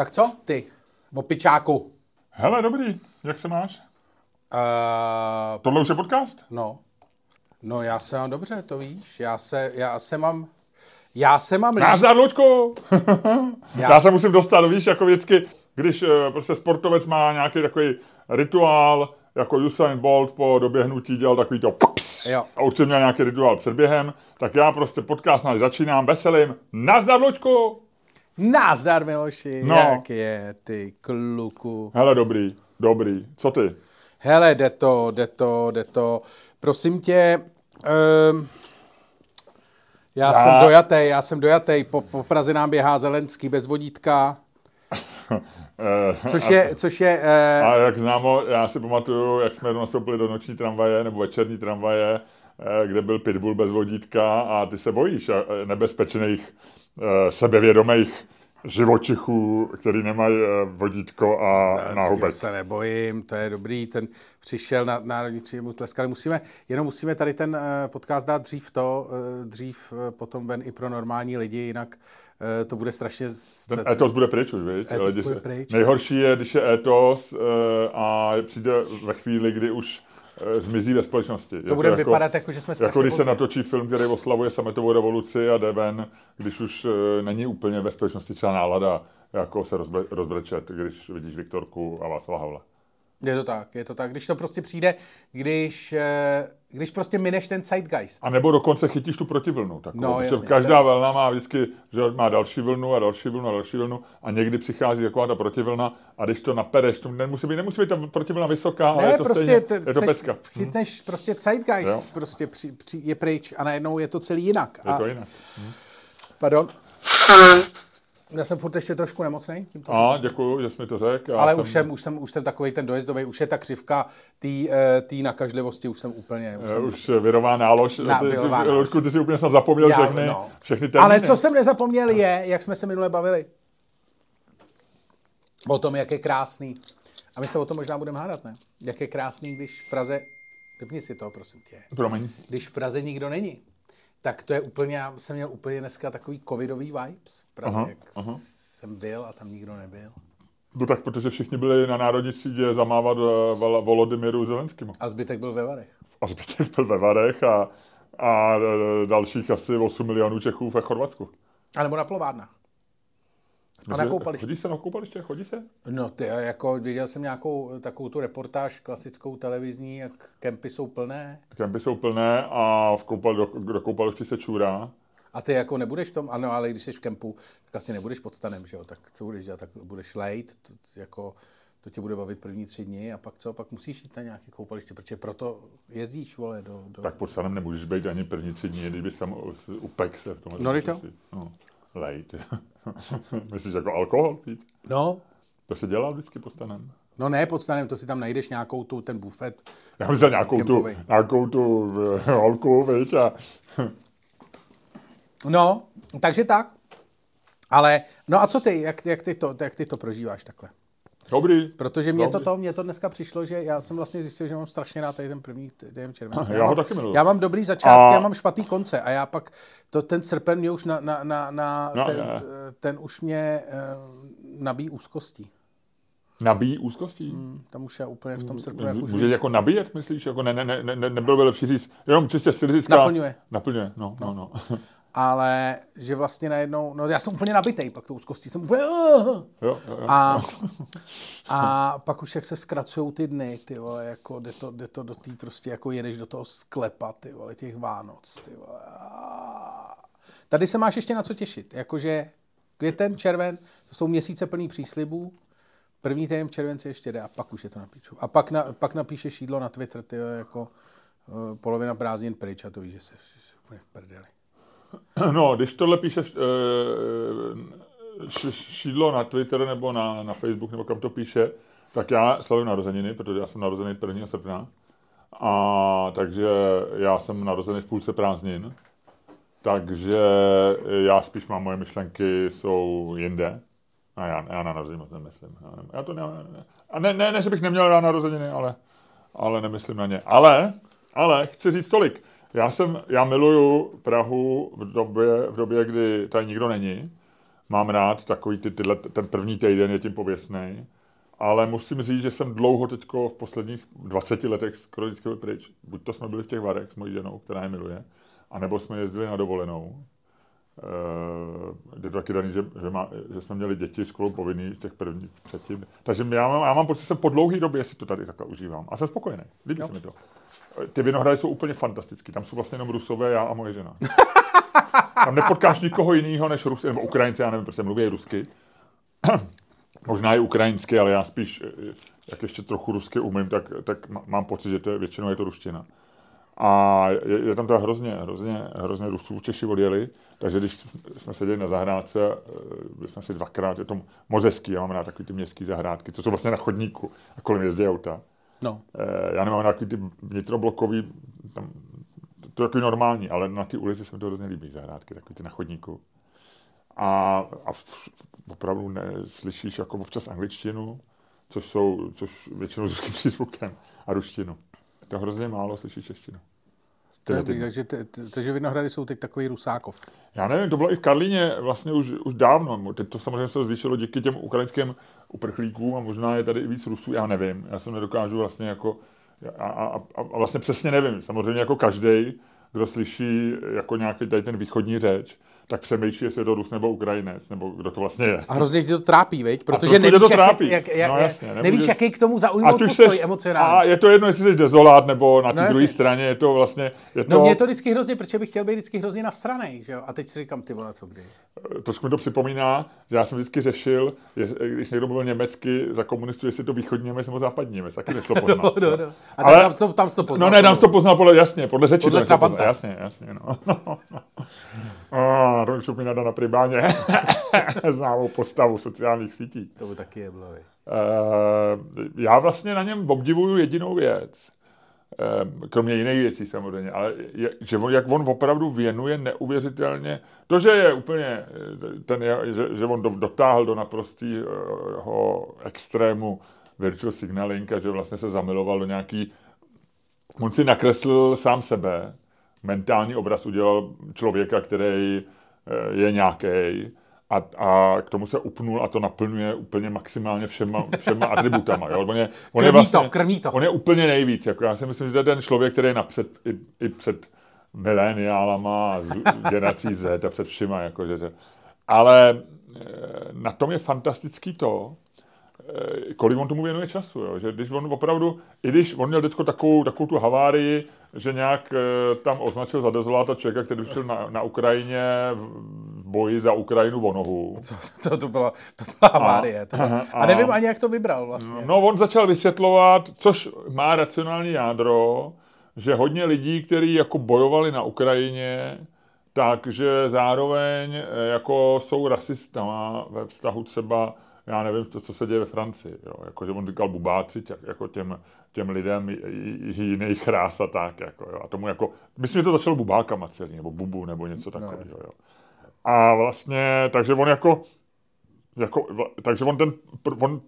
Tak co ty, opičáku? Hele, dobrý, jak se máš? Uh, Tohle už je podcast? no, no já se mám dobře, to víš. Já se, já se mám, já se mám líp. Nazdar, Luďku! Já Já se musím dostat, víš, jako vždycky, když eh, prostě sportovec má nějaký takový rituál, jako Usain Bolt po doběhnutí dělal takový to Jo. a určitě měl nějaký rituál před během, tak já prostě podcast náš začínám veselým. Nazdar, Luďku! Názdar, Miloši, No. jak je, ty kluku. Hele, dobrý, dobrý. Co ty? Hele, jde to, jde to, jde to. Prosím tě, um, já, Já- jsem dojatý, já jsem dojatý. Po, po Praze nám běhá Zelenský bez vodítka, Eh, což je, což je, uh, A jak známo, já si pamatuju, jak jsme nastoupili do noční tramvaje nebo večerní tramvaje, eh, kde byl pitbull bez vodítka a ty se bojíš nebezpečných, sebevědomých živočichů, který nemají eh, vodítko a náhubek. se nebojím, to je dobrý, ten přišel na národní třídu mu tleskali. Musíme, jenom musíme tady ten eh, podcast dát dřív to, eh, dřív eh, potom ven i pro normální lidi, jinak eh, to bude strašně... Ten etos bude pryč už, viď? Etos Lidi bude pryč. Nejhorší je, když je etos eh, a přijde ve chvíli, kdy už eh, zmizí ve společnosti. To bude vypadat jako, že jsme Jako když se natočí film, který oslavuje sametovou revoluci a jde ven, když už e, není úplně ve společnosti třeba nálada, jako se rozbre, rozbrečet, když vidíš Viktorku a Václava Havla. Je to tak, je to tak. Když to prostě přijde, když, eh, když prostě mineš ten zeitgeist. A nebo dokonce chytíš tu protivlnu. Takovou, No, jasně. každá vlna má vždycky, že má další vlnu a další vlnu a další vlnu a někdy přichází taková ta protivlna a když to napereš, to nemusí být, nemusí být ta protivlna vysoká, ale Ne, je to prostě stejně, te- je to pecka. Hm, chytneš prostě zeitgeist, Jo. prostě při, při, je pryč a najednou je to celý jinak. Je a, to jinak. Pardon. Já jsem furt ještě trošku nemocný. Tímto A děkuju, že jsi mi to řekl. Ale už jsem, už jsem, už jsem takový ten dojezdový, už je ta křivka té nakažlivosti, už jsem úplně... Už Eh, jsem, Už vyrová nálož. Na- ty, ty, vyrová nálož. Ludku, ty si úplně snad zapomněl Já, všechny, no. všechny termíny. Ale co jsem nezapomněl je, jak jsme se minule bavili. O tom, jak je krásný. A my se o tom možná budeme hádat, ne? Jak je krásný, když v Praze... Vypni si to, prosím tě. Promiň. Když v Praze nikdo není, tak to je úplně, já jsem měl úplně dneska takový covidový vibes Praze, Aha, jak aha. jsem byl a tam nikdo nebyl. No tak, protože všichni byli na národní třídě zamávat eh, Volodymyru Zelenskému. A zbytek byl ve Varech. A zbytek byl ve Varech a, a eh, dalších asi 8 milionů Čechů ve Chorvatsku. A nebo na plovárnách. A na koupališti. Chodí se na koupaliště? Chodí se? No ty, jako viděl jsem nějakou takovou tu reportáž klasickou televizní, jak kempy jsou plné. Kempy jsou plné a v koupal, do, do koupališti se čůrá. A ty jako nebudeš v tom, ano, ale když jsi v kempu, tak asi nebudeš pod stanem, že jo? Tak co budeš dělat? Tak budeš lejt, to, jako, to tě bude bavit první tři dny a pak co? Pak musíš jít na nějaké koupaliště, protože proto jezdíš, vole, do... do... Tak pod stanem nemůžeš být ani první tři dny, když bys tam upek se v tom. No, to. No, lejt. Myslíš jako alkohol pít? No, To se dělá vždycky pod stanem. no ne pod stanem, to si tam najdeš nějakou tu, ten bufet. Já myslel nějakou tu, Kempovej. nějakou tu eh, holku, viď, a No, takže tak. Ale, no a co ty, jak, jak, ty, to, jak ty to prožíváš takhle? Dobrý. Protože mě to, Dobrý. to, mě to dneska přišlo, že já jsem vlastně zjistil, že mám strašně rád tady ten první týden července. Aha, já ho taky miluju. Já mám dobrý začátky, A- já mám špatný konce a já pak, to, ten srpen mě už na, na, na, na No, ten, je. ten už mě uh, nabíjí úzkostí. Nabíjí úzkostí? Hm, Tam už je úplně v tom srpnu, jak už Může jako nabíjet, myslíš? Jako ne, ne, ne, ne, nebylo by lepší říct, jenom čistě fyzická... Naplňuje. Naplňuje, no, no, no. ale že vlastně najednou, no já jsem úplně nabitej pak tou úzkostí, jsem úplně, uh, Jo, jo, jo. A, a pak už jak se zkracují ty dny, ty vole, jako jde to, jde to do té prostě, jako jedeš do toho sklepa, ty vole, těch Vánoc, ty vole. A Tady se máš ještě na co těšit, jakože květen, červen, to jsou měsíce plný příslibů, první týden v červenci ještě jde a pak už je to napíču. A pak, na, pak napíšeš jídlo na Twitter, ty vole, jako uh, polovina prázdnin pryč a to víš, že se jsi úplně v prdeli. No, když tohle píšeš e, šídlo na Twitter nebo na, na Facebook, nebo kam to píše, tak já slavím narozeniny, protože já jsem narozený 1. srpna. A takže já jsem narozený v půlce prázdnin. Takže já spíš mám moje myšlenky jsou jinde. A já, já na narozeniny moc nemyslím. Já, ne, já to ne, ne, a ne, ne, ne, že bych neměl rád narozeniny, ale, ale nemyslím na ně. Ale, ale chci říct tolik. Já jsem, já miluju Prahu v době, v době, kdy tady nikdo není. mám rád takový ty, tyhle, ten první týden je tím pověstný. Ale musím říct, že jsem dlouho teďko v posledních 20 letech skoro vždycky byl pryč. Buď to jsme byli v těch varech s mojí ženou, která je miluje, anebo jsme jezdili na dovolenou. Uh, je to taky daný, že, že, má, že jsme měli děti školou povinný těch prvních předtím. Takže já mám, já mám pocit, že jsem po dlouhé době si to tady takhle užívám. A jsem spokojený. Líbí no. se mi to. Ty vinohrady jsou úplně fantastický. Tam jsou vlastně jenom rusové, já a moje žena. Tam nepotkáš nikoho jiného než Rusy, nebo Ukrajince, já nevím, prostě mluví rusky. Možná i ukrajinsky, ale já spíš, jak ještě trochu rusky umím, tak, tak mám pocit, že to je, většinou je to ruština. A je, je tam teda hrozně, hrozně, hrozně Rusů, Češi odjeli, takže když jsme seděli na zahrádce, eh, byli jsme si dvakrát, je to moc hezký, já mám rád takový ty městské zahrádky, co jsou vlastně na chodníku a kolem jezdí auta. No. Eh, já nemám takový ty vnitroblokový, tam, to je takový normální, ale na ty ulici se mi to hrozně líbí, zahrádky, takový ty na chodníku. A, a opravdu ne, slyšíš jako občas angličtinu, což jsou, což většinou s ruským přízvukem, a ruštinu. To hrozně málo slyšíš češtinu. Takže, takže Vinohrady jsou teď takový Rusákov. Já nevím, to bylo i v Karlíně vlastně už, už dávno. Teď to samozřejmě se zvýšilo díky těm ukrajinským uprchlíkům a možná je tady i víc Rusů, já nevím. Já se nedokážu vlastně jako, a, a, a, a vlastně přesně nevím. Samozřejmě jako každý, kdo slyší jako nějaký tady ten východní řeč, tak přemýšlí, jestli je to Rus nebo Ukrajinec, nebo kdo to vlastně je. A hrozně ti to trápí, veď? Protože nevíš, to trápí. Jak, jak, jak, no, jasně, nevíš, jaký k tomu zaujmout postoj seš, emocionální. A je to jedno, jestli jsi dezolát, nebo na té no, druhé straně je to vlastně... Je no, to... No mě to vždycky hrozně, protože bych chtěl být vždycky hrozně nasranej, že jo? A teď si říkám, ty vole, co kdy. Trošku mi to připomíná, že já jsem vždycky řešil, když někdo mluvil německy za komunistů, jestli to východní Němec nebo západní Němec, taky nešlo poznat. no, no, no. A Ale, tam, tam, tam to poznal. No ne, tam to poznal podle, jasně, podle řeči. Podle to poznal, jasně, jasně, no. oh, to mi připomíná na Pribáně známou postavu sociálních sítí. To by taky je bylo. Uh, já vlastně na něm obdivuju jedinou věc, uh, kromě jiných věcí samozřejmě, ale je, že on, jak on opravdu věnuje neuvěřitelně, to, že je úplně, ten, že, že on do, dotáhl do naprostého extrému virtual signaling a že vlastně se zamiloval do nějaký, on si nakreslil sám sebe, mentální obraz udělal člověka, který je nějaký a, a k tomu se upnul a to naplňuje úplně maximálně všema, všema atributama. Jo? On, je, on, je vlastně, to, krmí to. on je úplně nejvíc. Jako já si myslím, že to je ten člověk, který je napřed, i, i před mileniálama a generací Z a před všima. Jako, že to, ale eh, na tom je fantastický to, kolik on tomu věnuje času, jo? že když on opravdu, i když on měl teďko takovou, takovou tu havárii, že nějak eh, tam označil za dezoláta člověka, který šel na, na Ukrajině v boji za Ukrajinu o nohu. Co, to, to, byla, to byla havárie. To byla, a, a nevím ani, jak to vybral vlastně. No, on začal vysvětlovat, což má racionální jádro, že hodně lidí, kteří jako bojovali na Ukrajině, takže zároveň eh, jako jsou rasistama ve vztahu třeba já nevím, to, co se děje ve Francii. Jo. Jako, že on říkal bubáci tě, jako těm, těm lidem jiných rás a tak. Jako, jo. A tomu jako, myslím, že to začalo bubákama celý, nebo bubu, nebo něco no, takového. No, jo. A vlastně, takže on jako, jako, takže on ten, on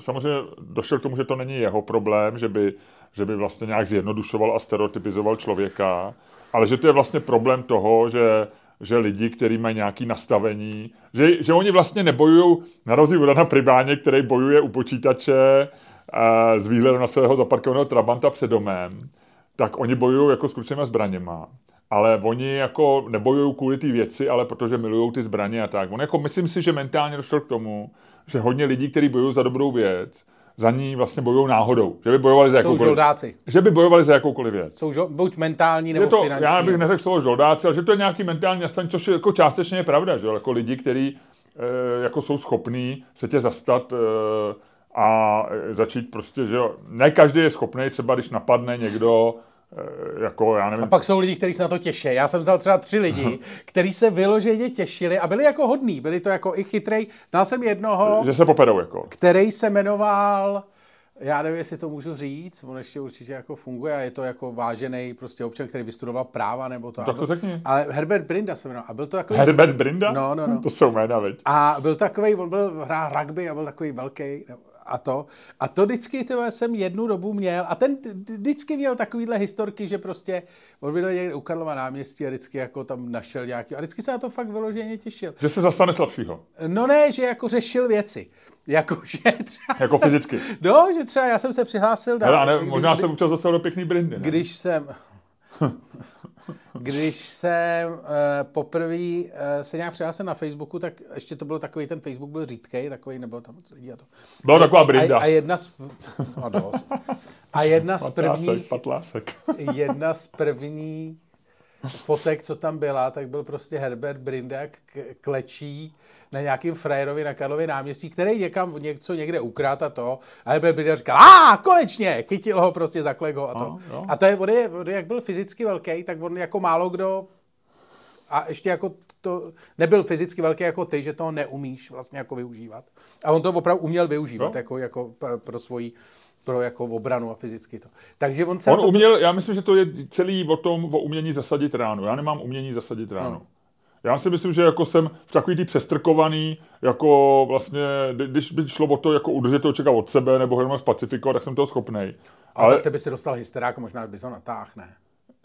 samozřejmě došel k tomu, že to není jeho problém, že by, že by vlastně nějak zjednodušoval a stereotypizoval člověka, ale že to je vlastně problém toho, že že lidi, kteří mají nějaké nastavení, že, že oni vlastně nebojují na rozdíl od Dana Pribáně, který bojuje u počítače uh, s výhledem na svého zaparkovaného Trabanta před domem, tak oni bojují jako s kručnými zbraněma. Ale oni jako nebojují kvůli ty věci, ale protože milují ty zbraně a tak. On jako myslím si, že mentálně došel k tomu, že hodně lidí, kteří bojují za dobrou věc, za ní vlastně bojují náhodou. Že by bojovali za jakoukoliv, žoldáci. Že by bojovali za jakoukoliv věc. Jsou žo, buď mentální nebo je to, finanční. Já bych neřekl slovo žoldáci, ale že to je nějaký mentální nastavení, což je, jako částečně je pravda, že jako lidi, kteří e, jako jsou schopní se tě zastat e, a začít prostě, že jo, ne každý je schopný, třeba když napadne někdo, Eh, jako, já nevím. A pak jsou lidi, kteří se na to těší. Já jsem znal třeba tři lidi, kteří se vyloženě těšili a byli jako hodní, byli to jako i chytrej. Znal jsem jednoho, že se poperou jako. který se jmenoval já nevím, jestli to můžu říct, on ještě určitě jako funguje a je to jako vážený prostě občan, který vystudoval práva nebo to. Tak to řekni. Ale Herbert Brinda se jmenoval. A byl to jako... Herbert Brinda? No, no, no. To jsou jména, veď. A byl takový, on byl hrál rugby a byl takový velký a to. A to vždycky tyhle, jsem jednu dobu měl a ten vždycky měl takovýhle historky, že prostě on viděl někde u Karlova náměstí a vždycky jako tam našel nějaký. A vždycky se na to fakt vyloženě těšil. Že se zastane slabšího. No ne, že jako řešil věci. Jako, že třeba, Jako fyzicky. No, že třeba já jsem se přihlásil Hele, a ne, možná když- jsem občas docela do pěkný brindy. Ne? Když jsem... Když jsem uh, poprvé uh, se nějak přihlásil na Facebooku, tak ještě to bylo takový, ten Facebook byl řídkej, takový, nebylo tam moc lidí a to. Byla taková a, brinda. a, jedna z, no dost. A jedna z Patlásek, prvních, patlásek. jedna z prvních fotek, co tam byla, tak byl prostě Herbert Brinda k- klečí na nějakým frajerovi na Karlově náměstí, který někam něco někde ukrát a to. A Herbert Brinda říkal, a konečně, chytil ho prostě, zaklek ho a to. No, jo. A to je, on je, on je, jak byl fyzicky velký, tak on jako málo kdo a ještě jako to nebyl fyzicky velký jako ty, že to neumíš vlastně jako využívat. A on to opravdu uměl využívat Jo. jako, jako pro svoji pro jako obranu a fyzicky to. Takže on se On to, uměl, já myslím, že to je celý o tom, o umění zasadit ránu. Já nemám umění zasadit ránu. No. Já si myslím, že jako jsem v takový ty přestrkovaný, jako vlastně, kdy- když by šlo o to, jako udržet toho člověka od sebe, nebo jenom spacifikovat, tak jsem toho schopnej. ale Ale tak tebe si dostal hysterák, možná bys ho natáhl, ne?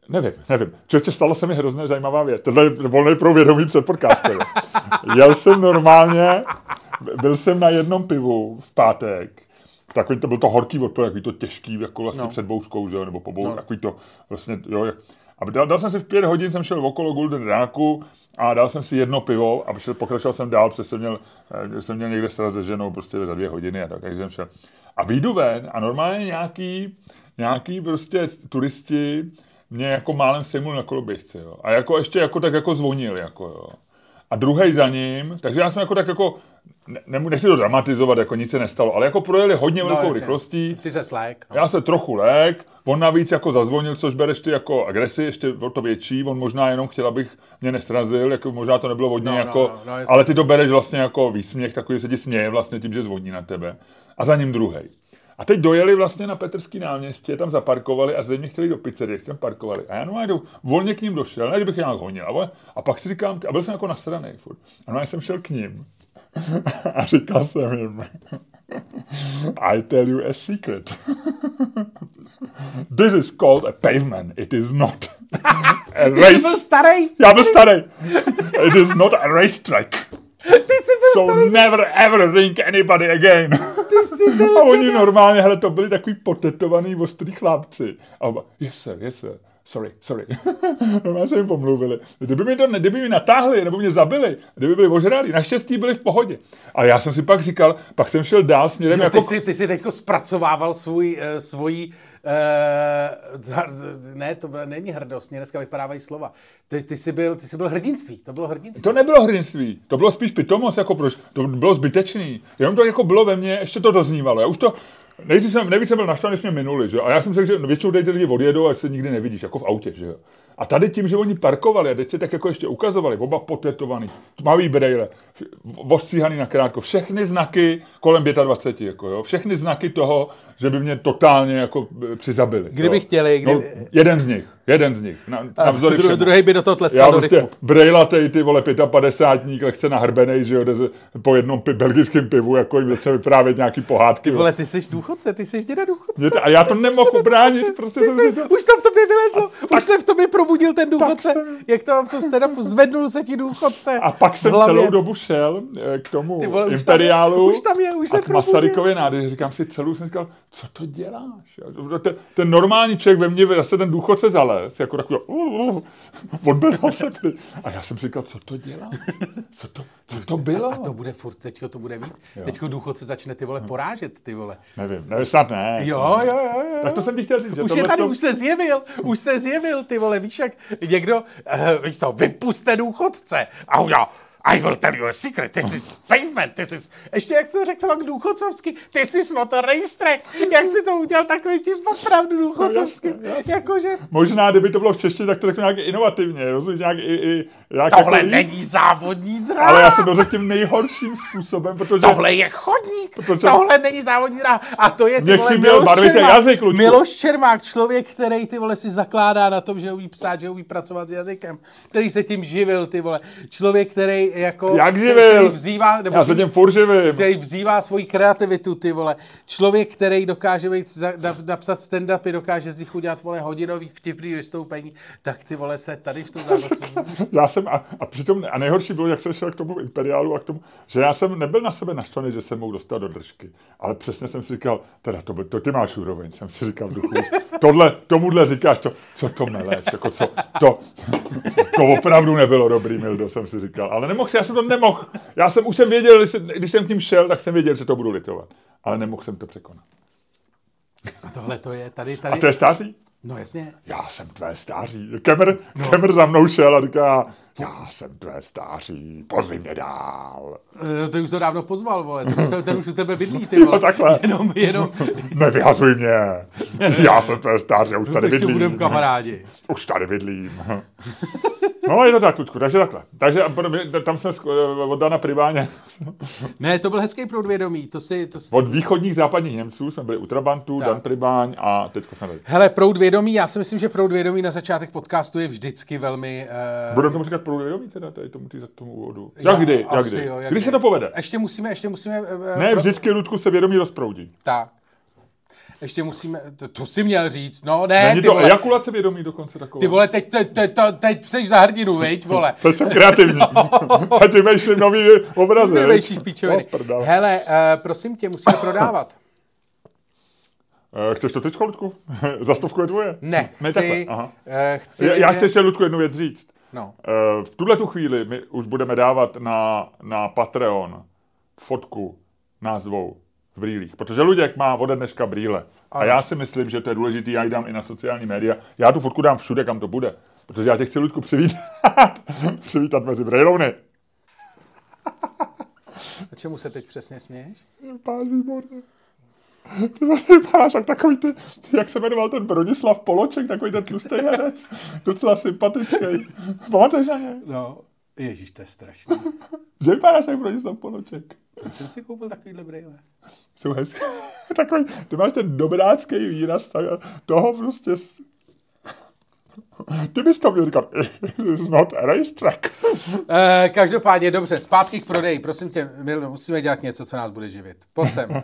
nevím, nevím. Člověče, stalo se mi hrozně zajímavá věc. Tohle je volný pro vědomí před podcastem. Jel jsem normálně, byl jsem na jednom pivu v pátek, takový to byl to horký odpor, takový to těžký, jako vlastně No. před bouřkou, že jo, nebo po bou, No. takový to vlastně, jo. jak- A dal, dal, jsem si v pět hodin, jsem šel okolo Golden Ráku a dal jsem si jedno pivo a šel, pokračoval jsem dál, protože jsem měl, eh, jsem měl někde sraz se ženou prostě za dvě hodiny a tak, takže jsem šel. A vyjdu ven a normálně nějaký, nějaký prostě turisti mě jako málem sejmul na koloběžce, jo. A jako ještě jako tak jako zvonil, jako jo. A druhý za ním, takže já jsem jako tak jako, ne, nechci to dramatizovat, jako nic se nestalo, ale jako projeli hodně velkou jasně. rychlostí, Ty se slék. No. já se trochu lék, on navíc jako zazvonil, což bereš ty jako agresi, ještě o to větší, on možná jenom chtěl, abych mě nesrazil, jako možná to nebylo od něj No, no, jako, no, no, jasně. ale ty to bereš vlastně jako výsměch, takový se ti směje vlastně tím, že zvoní na tebe. A za ním druhý. A teď dojeli vlastně na Petrský náměstí, tam zaparkovali a zřejmě chtěli do pizzerie, jak tam parkovali. A já normálně jdu, volně k ním došel, ne, že bych je nějak honil. A, vole- a pak si říkám, a byl jsem jako nasranej furt. A normálně jsem šel k ním. a říkal jsem jim, I tell you a secret. This is called a pavement. It is not a Ty jsi byl race. starý? Já byl starý. It is not a racetrack. Ty jsi byl So starý? never ever ring anybody again. Ty jsi byl... A oni normálně, hele, to byli takový potetovaný ostrý chlapci. A oba, yes sir, yes sir. Sorry, sorry. Normálně se jim pomluvili. Kdyby mi to, kdyby mi natáhli, nebo mě zabili, kdyby byli ožralí, naštěstí byli v pohodě. Ale já jsem si pak říkal, pak jsem šel dál směrem Jo, jako... ty, jsi, ty jsi teďko zpracovával svůj, uh, uh, ne, to byla- není hrdost, mě dneska vypadávají slova. Ty, ty, jsi byl, ty jsi byl hrdinství, to bylo hrdinství. To nebylo hrdinství, to bylo spíš pitomost, jako proč, to bylo zbytečný. Jenom to jako bylo ve mně, ještě to doznívalo. Já už to, nejvíc jsem, nejvíc jsem byl naštvaný, než mě minuli, že? A já jsem řekl, že většinou tady ty lidi odjedou a se nikdy nevidíš, jako v autě, že jo? A tady tím, že oni parkovali a teď si tak jako ještě ukazovali, oba potetovaný, tmavý brejle, ostříhaný na krátko, všechny znaky kolem 25, jako jo, všechny znaky toho, že by mě totálně jako eh, přizabili. Kdyby jo. chtěli, No, kdyby- jeden z nich, jeden z nich, na, navzdory Dru, druhý by do toho tleskal Já do prostě rytmu. brejlatej, ty vole, 55 lehce nahrbenej, že jo, po jednom pi- belgickém pivu, jako jim začne vyprávět nějaký pohádky. Ty vole, ty jsi důchodce, ty jsi děda důchodce. Mě to- A já to ubránit, důchodce. prostě jsem jsi, si to... Už to v tobě vylezlo, už se v tobě probudil ten důchodce, jsem- jak to v tom stand zvednul se ti důchodce A pak jsem hlavě. celou dobu šel eh, k tomu Ty vole, už tam je, imperiálu už tam je, už se a k. Masarykově nádrži. Říkám si celou, jsem říkal, co to děláš? Ten, ten normální člověk ve mně zase ten důchodce zales, jako takový, uh, uh, odběral se prý. A já jsem říkal, co to děláš? Co to, co to bylo? A to bude furt, teďko to bude víc. Teďko důchodce začne ty vole porážet, ty vole. Nevím, nevím, snad ne. Jo, jo, jo, jo. Tak to jsem ti chtěl říct, že Už je tady, to- už se zjevil, už se zjevil, ty vole, víš jak někdo, uh, víš to, vypuste důchodce. A udělal, I will tell you a secret, this is pavement, this is, ještě jak to řekl tak důchodcovsky, this is not a racetrack, jak si to udělal takový tím opravdu důchodcovským, No, jakože, Možná, kdyby to bylo v češtině, tak to řeknu nějak inovativně, rozumíš, nějak i, i nějak tohle jako, není závodní dráha. Ale já jsem to řekl tím nejhorším způsobem, protože Tohle je chodník, Protože- tohle není závodní dráha. A to je ty vole Miloš Čermák. jazyk, Lučku. Miloš Čermák, člověk, který ty vole si zakládá na tom, že umí psát, že umí pracovat s jazykem, který se tím živil, ty vole. Člověk, který který jako... Jak živil? Který vzývá, nebo Já se tím furt živím. který vzývá svoji kreativitu, ty vole. Člověk, který dokáže být, na, napsat stand-upy, dokáže z nich udělat, vole, hodinový vtipný vystoupení, tak ty vole se tady v tom Já jsem, a, a přitom, a nejhorší bylo, jak jsem šel k tomu imperiálu a k tomu, že já jsem nebyl na sebe naštvaný, že jsem mohl dostat do držky. Ale přesně jsem si říkal, teda to, to ty máš úroveň, jsem si říkal v duchu, tohle, tomuhle říkáš to, co to meleš, jako co, to, to opravdu nebylo dobrý, Mildo, jsem si říkal. Ale nemohl, já jsem to nemohl. Já jsem už jsem věděl, když jsem, když jsem k ním šel, tak jsem věděl, že to budu litovat. Ale nemohl jsem to překonat. A tohle to je tady, A tady. to je stáří? No jasně. Já jsem tvé stáří. Kemr, no. Kemr za mnou šel a říká, já jsem tvé stáří, pozvi mě dál. No, ty už to dávno pozval, vole. Ten už, ten už u tebe bydlí, ty vole. Jo, takhle. Jenom, jenom, Nevyhazuj mě. Já jsem tvé stáří, už tady ještě budeme bydlím. kamarádi. Už tady bydlím. No, je to tak, Tučku, takže takhle. Takže tam jsme od Dana Priváně, Ne, to byl hezký proud vědomí, to si, to si... od východních západních Němců jsme byli u Trabantů, Tak. Dan Pribáň a teď jsme byli. Hele, proud vědomí, já si myslím, že proud vědomí na začátek podcastu je vždycky velmi... Uh, Budeme tomu říkat průvědomí teda, tady tomu, tý, tomu úvodu. Já Jak kdy, jak kdy. jo, jak Kdy kdy. se to povede? ještě musíme, ještě musíme... Uh, Ne, vždycky, Ludku, se vědomí rozproudí. Tak. Ještě musíme, to, to si měl říct, no ne, Není ty to vole, ejakulace vědomí dokonce taková. ty vole, teď, teď, teď, teď, teď jsi za hrdinu, veď, vole. Teď jsem kreativní. Teď vymýšlím nový obrazy. viď? Vymýšlíš píčoviny. O, prdel. Hele, uh, prosím tě, musíme prodávat. Eh, Chceš to teď, Ludku? Za stovku je tvoje? Ne, ne chci, takhle. Aha. uh, chci Já, já chci ještě, Ludku, jednu věc říct. No, Eh, V tuhle tu chvíli my už budeme dávat na, na Patreon fotku nás dvou v brýlích, protože Luděk má ode dneška brýle. A já si myslím, že to je důležité, já ji dám i na sociální média. Já tu fotku dám všude, kam to bude, protože já tě chci, Luďku, přivítat, přivítat mezi brejlouny. a čemu se teď přesně směješ? Vypadáš výborně. Ty vypadáš jak takový ty, jak se jmenoval ten Bronislav Poloček, takový ten tlustý herec, docela sympatický. Pamatuješ na ně? No, ježíš, to je strašný. Že vypadáš jak Bronislav Poloček. Proč jsem si koupil takovýhle brýle? Jsou hezké. Takový, ty máš ten dobrácký výraz tak, toho prostě... Ty bys to měl říkat, it's not a racetrack. Eh, každopádně, dobře, zpátky k prodeji. Prosím tě, Milo, musíme dělat něco, co nás bude živit. Pojď sem.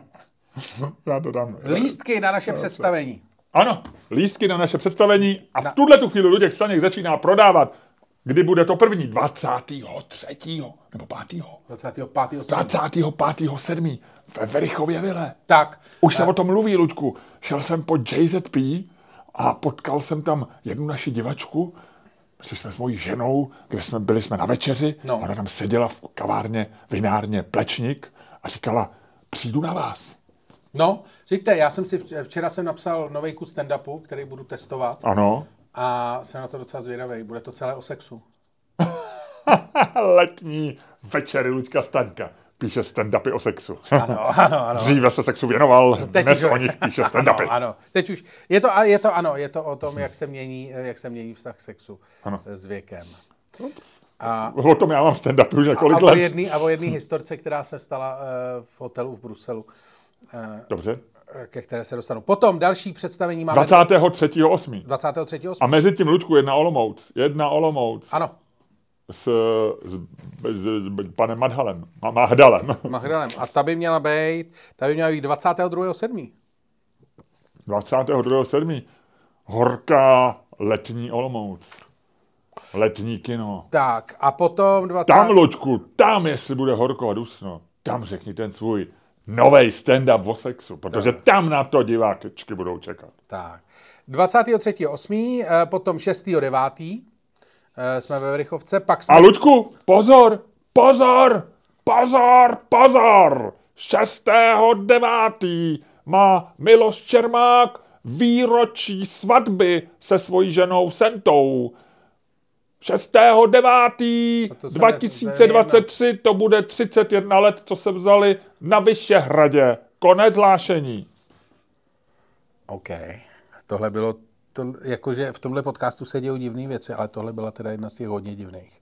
Já to dám. Lístky na naše představení. Ano, lístky na naše představení a v tuhle tu chvíli Luděk Staněk začíná prodávat. Kdy bude to první? 23. nebo 5. 25. 25. 7. ve Verichově Vile. Tak, Už se o tom mluví, Luďku. Šel jsem po JZP a potkal jsem tam jednu naši divačku, Přišli jsme s mojí ženou, kde jsme byli jsme na večeři. No. Ona tam seděla v kavárně, vinárně Plečník a říkala, přijdu na vás. No, říkte, já jsem si, vč- včera jsem napsal nový kus stand-upu, který budu testovat Ano. a jsem na to docela zvědavý. Bude to celé o sexu. Letní večery Luďka Staňka. Píše stand-upy o sexu. Ano, ano, ano. Dříve se sexu věnoval, Teď dnes už- o nich píše stand-upy. Ano, ano. Teď už, je to, je to ano, je to o tom, jak se mění, jak se mění vztah sexu Ano. s věkem. A, O tom já mám stand-upy už a, několik let. jedný, a o jedné historce, která se stala eh, v hotelu v Bruselu, Dobře. ke které se dostanu. Potom další představení máme 23.8. 23. A mezi tím, Ludku, jedna Olomouc. Jedna Olomouc Ano, s, s, s, panem Madhalem. Ma- Mahdalem. Magdalem. A ta by měla být, ta by měla být 22.7. 22.7. Horká letní Olomouc. Letní kino. Tak, a potom 20... Tam, Luďku, tam, jestli bude horko a dusno, tam řekni ten svůj nový stand-up o sexu, protože tam na to diváčky budou čekat. Tak. 23.8., eh, potom 6.9. eh, jsme ve Verichovce, pak jsme... A Luďku, pozor, pozor, pozor, pozor! 6.9. má Miloš Čermák výročí svatby se svojí ženou Sentou. 6.9. to se 2023 to bude 31 let, co se vzali na Vyšehradě. Konec hlášení. OK. Tohle bylo, to, jakože v tomhle podcastu se dějou divné věci, ale tohle byla teda jedna z těch hodně divných.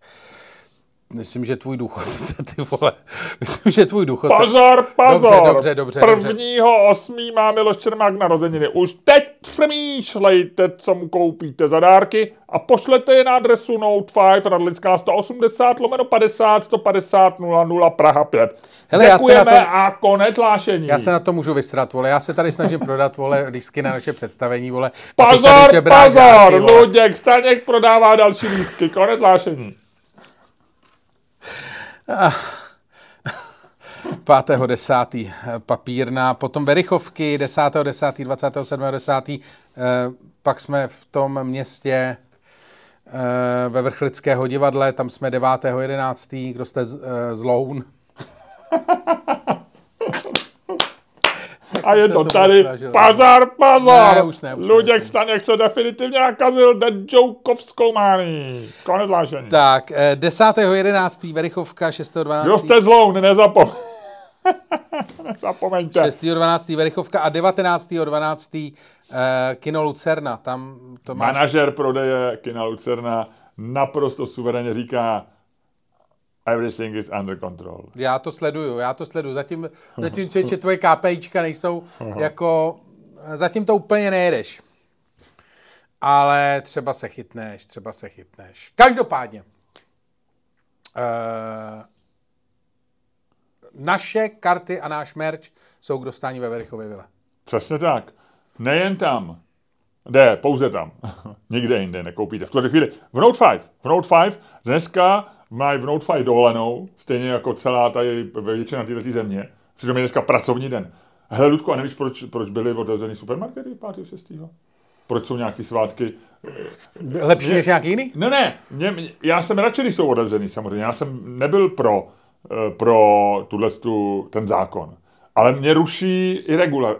Myslím, že tvůj důchodce, ty vole, myslím, že tvůj důchodce... Pozor, pozor! Dobře, dobře, dobře, dobře. Prvního osmý má Miloš Čermák narozeniny. Už teď přemýšlejte, co mu koupíte za dárky a pošlete je na adresu Note 5 Radlická 180 lomeno 50 150 00 Praha 5. Hele, já se Děkujeme na to- a konec hlášení. Já se na to můžu vysrat, vole. Já se tady snažím prodat, vole, lístky na naše představení, vole. Pozor, pozor, dárky, vole. Luděk Staněk prodává další lístky. Konec hlášení. 5.10. papírna, potom Verichovky 10.10., 27.10. eh, Pak jsme v tom městě eh, ve Vrchlického divadle, tam jsme 9.11. Kdo jste z, eh, z Loun? A je to tady. snažil. Pozor, pozor. Ne, už ne, už ne, Luděk ne. Staněk se definitivně nakazil Jokovskou mání. Konec hlášení. Tak, eh, 10.11. Verichovka, 6.12. Kdo jste zlou, nezapom... Nezapomeňte. 6.12. Verichovka a 19.12. eh, kino Lucerna. Tam to máš... Manažer prodeje kina Lucerna naprosto suverénně říká everything is under control. Já to sleduju, já to sleduju. Zatím, zatím člověče, tvoje KPIčka nejsou jako... Zatím to úplně nejedeš. Ale třeba se chytneš, třeba se chytneš. Každopádně. Uh, naše karty a náš merch jsou k dostání ve Verichově vile. Přesně tak. Nejen tam. Jde, pouze tam. Nikde jinde nekoupíte. V tuhle chvíli. V Note 5. V Note 5 dneska mají v Note 5 dovolenou, stejně jako celá tady většina této země. Přitom je dneska pracovní den. Hele, Ludku, a nevíš, proč, proč byly otevřený supermarkety 5. 6. Proč jsou nějaký svátky? Lepší Mě- než nějaký jiný? Ne, ne, mě, mě, já jsem radši, když jsou otevřený samozřejmě. Já jsem nebyl pro, eh, pro tuhle tu, ten zákon. Ale mě ruší irregular,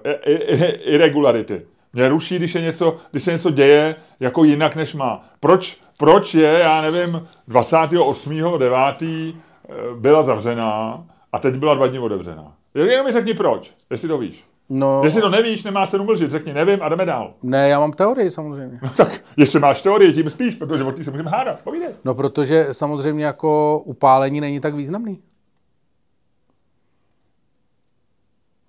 irregularity. Mě ruší, když, je něco, když se něco děje jako jinak, než má. Proč, proč je, já nevím, 28.9. eh, byla zavřená a teď byla dva dny otevřená. Jenom mi řekni proč, jestli to víš. No, Jestli to nevíš, nemá se mlžit, řekni nevím a jdeme dál. ne, já mám teorii samozřejmě. Tak, jestli máš teorii, tím spíš, protože o té se můžeme hádat. Povídej. No, protože samozřejmě jako upálení není tak významný.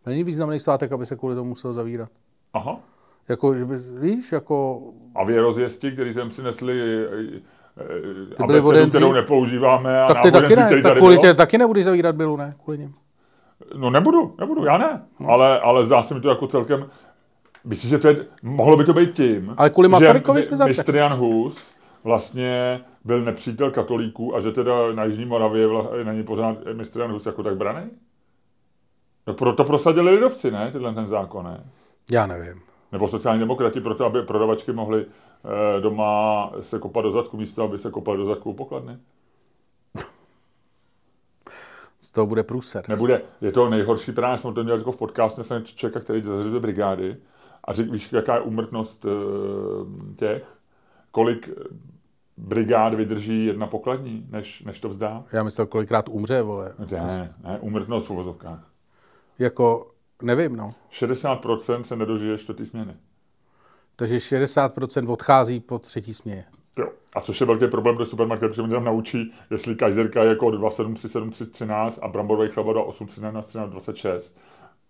Není významný svátek, aby se kvůli tomu musel zavírat. Aha. Jako, že by, víš, jako... A věrozvěsti, který jsem přinesli byly abecedu, kterou nepoužíváme a Tak ty taky ne, tak kvůli tě taky nebudeš zavírat bylu, ne? Kvůli něm. No nebudu, nebudu, já ne. Ale, ale zdá se mi to jako celkem... Myslím, že to je, mohlo by to být tím, Ale kvůli Masarykovi se mistr Jan Hus vlastně byl nepřítel katolíků a že teda na Jižní Moravě není pořád mistr Jan Hus jako tak braný? No proto prosadili lidovci, ne? Tyhle ten zákon, ne? Já nevím. Nebo sociální demokrati, proto aby prodavačky mohly eh, doma se kopat do zadku, místo aby se kopali do zadku u pokladny. Z toho bude průser. Nebude, je to nejhorší právě, já jsem to měl jako v podcastu, jsem člověka, který zařizuje brigády a řekl, víš, jaká je úmrtnost eh, těch, kolik brigád vydrží jedna pokladní, než, než to vzdá? Já myslel, kolikrát umře, vole. Ne, ne, úmrtnost v uvozovkách. Jako, nevím, no. 60% se nedožije čtvrtý směny. Takže 60% odchází po třetí směně. Jo. A což je velký problém pro supermarket, protože tam naučí, jestli kajzerka je jako 2737313 a bramborový chleba 2813 1326.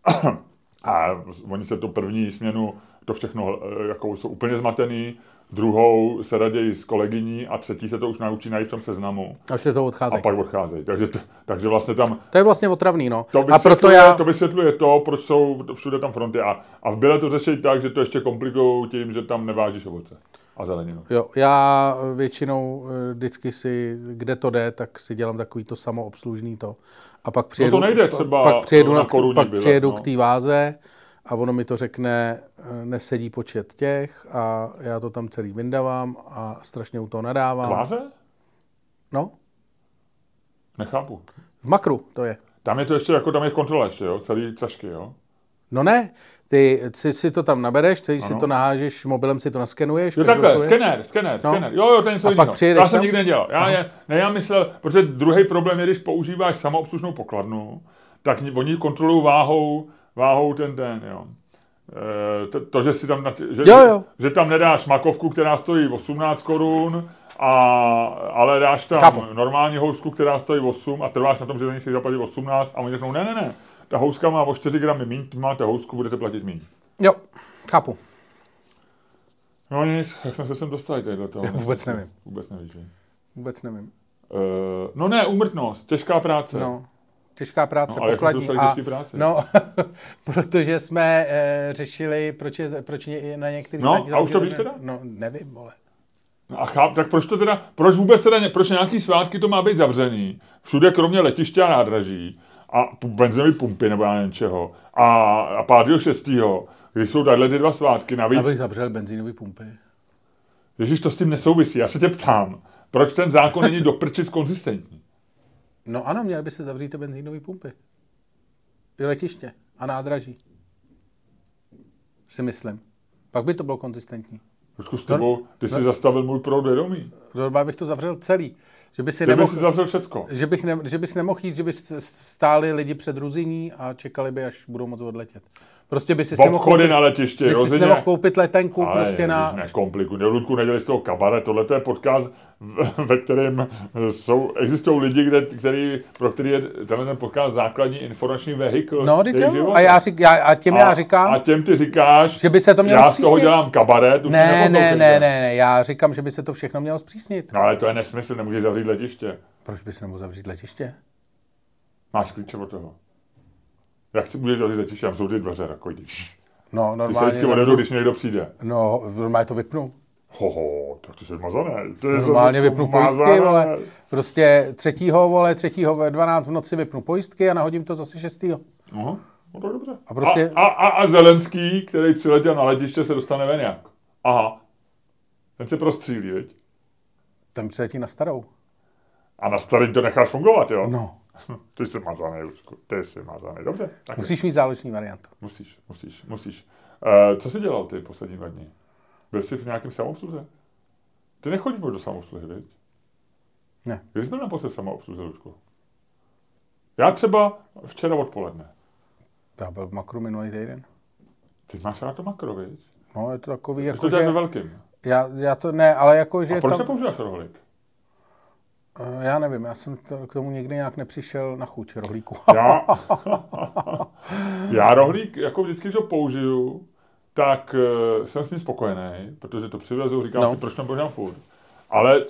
A oni se to první směnu, to všechno eh, jako jsou úplně zmatený, druhou se raději s kolegyní a třetí se to už naučí najít v tom seznamu A už to a odcházejí. pak odcházejí. Takže, t- takže vlastně tam To je vlastně otravný, no. to A proto já... to vysvětluje to, proč jsou všude tam fronty. A, a v Byle to řeší tak, že to ještě komplikují tím, že tam nevážíš ovoce a zeleninu. Jo, já většinou eh, vždycky si, kde to jde, tak si dělám takový to samoobslužný to. A pak přijedu, nejde třeba pak přijedu, na na, koruní pak byle, přijedu no. k té váze a ono mi to řekne, eh, nesedí počet těch a já to tam celý vyndavám a strašně u toho nadávám. Kváze? No, Nechápu. v makru to je. Tam je to ještě jako, tam je kontrola ještě, jo? Celý cašky, jo? No ne, ty si, si to tam nabereš, si Ano. to nahážeš, mobilem si to naskenuješ. Jo, takhle, skener, skener, No. skener. Jo, jo, to je něco jiného. přijedeš Já jsem tam? nikdy nedělal. Já, je, ne, já myslel, protože druhý problém je, když používáš samoobslužnou pokladnu, tak ni- oni kontrolují váhou, váhou ten ten, jo. E, to, to, že si tam, že, Jo, jo. že tam nedáš makovku, která stojí 18 korun a, ale dáš tam Chápu. normální housku, která stojí 8 a trváš na tom, že za ní si zaplatit 18 a oni řeknou, ne, ne, ne, ta houska má o 4 gramy míň, máte housku, budete platit míň. Jo, chápu. No nic, jak jsme se sem dostali tady do toho? Vůbec nevím. Vůbec nevíš, že? Vůbec nevím. Uh, no ne, úmrtnost, těžká práce. No, těžká práce, No, pokladní. těžké práci? no, protože jsme e, řešili, proč, je, proč je na některých No, a už to víš teda? No, nevím, vole. No A cháp, tak proč to teda, proč vůbec teda, proč nějaký svátky to má být zavřený? Všude kromě letiště a nádraží a benzinové pumpy nebo já nevím čeho. A, a 5. 6. když jsou tahle ty dva svátky, navíc, Abych zavřel benzínové pumpy. Ježíš, to s tím nesouvisí. Já se tě ptám, proč ten zákon není do konzistentní? No ano, měly by se zavřít ty benzínové pumpy. I letiště a nádraží. Si myslím. Pak by to bylo konzistentní. Trošku s tebou, ty jsi zastavil můj proud vědomí. Normálně bych to zavřel celý. Že by si nemohl, zavřel všecko. že bych, ne, že bys nemohl jít, že by stáli lidi před Ruziní a čekali by, až budou moc odletět. Prostě by si obchody koupit, na letiště, by si nemohl koupit letenku Ale prostě na... nekomplikuj, Ludku, nedělej z toho kabaret, tohle je podcast, ve kterém jsou, existují lidi, kde, který, pro který je tenhle ten podcast základní informační vehikl No. A, já, řík, já, a těm já říkám, a těm ty říkáš, že by se to mělo já z toho zpřísnit. dělám kabaret, už ne, ne, ne, ne, ne, já říkám, že by se to všechno mělo zpřísnit. No ale to je nesmysl, nemůžeš zavřít letiště. Proč by se nemohl zavřít letiště? Máš klíče od toho. Jak si můžeš letiště, tam jsou ty dveře takový. No, ty se normálně, vždycky když někdo přijde. no, normálně to vypnu. Hoho, tak to jsi mazané. To je Normálně vypnu pojistky, mazané. vole. Prostě třetího, vole, třetího ve 12 v noci vypnu pojistky a nahodím to zase šestýho. Aha, no tak dobře. A prostě- a, a, a, Zelenský, který přiletěl na letiště, se dostane ven jak? Aha. Ten se prostřílí, viď? Ten přiletí na starou. A na starý to necháš fungovat, jo? No, Ty jsi mazaný, Lučku. Ty jsi mazaný. Dobře, tak musíš mít záložní variantu. musíš, musíš, musíš. Uh, co jsi dělal ty poslední dva dny? Byl jsi v nějakém samoobsluze? Ty nechodíš do samoobsluhy, viď? Ne. Kdy jsi byl naposled samoobsluze, Lučku? Já třeba včera odpoledne. Já byl v makru minulý týden. Ty máš na to makro, viď? No, je to takový, Jako jako to že... ve velkým. Já, já to ne, ale jako, že A proč tam... nepoužíváš rohlík? Eh, Já nevím, já jsem to, k tomu nikdy nějak nepřišel na chuť rohlíku. Já, já rohlík, jako vždycky, když ho použiju, tak uh, jsem s ním spokojený, protože to přivezu, říkám No. si, proč tam pořádám furt. Ale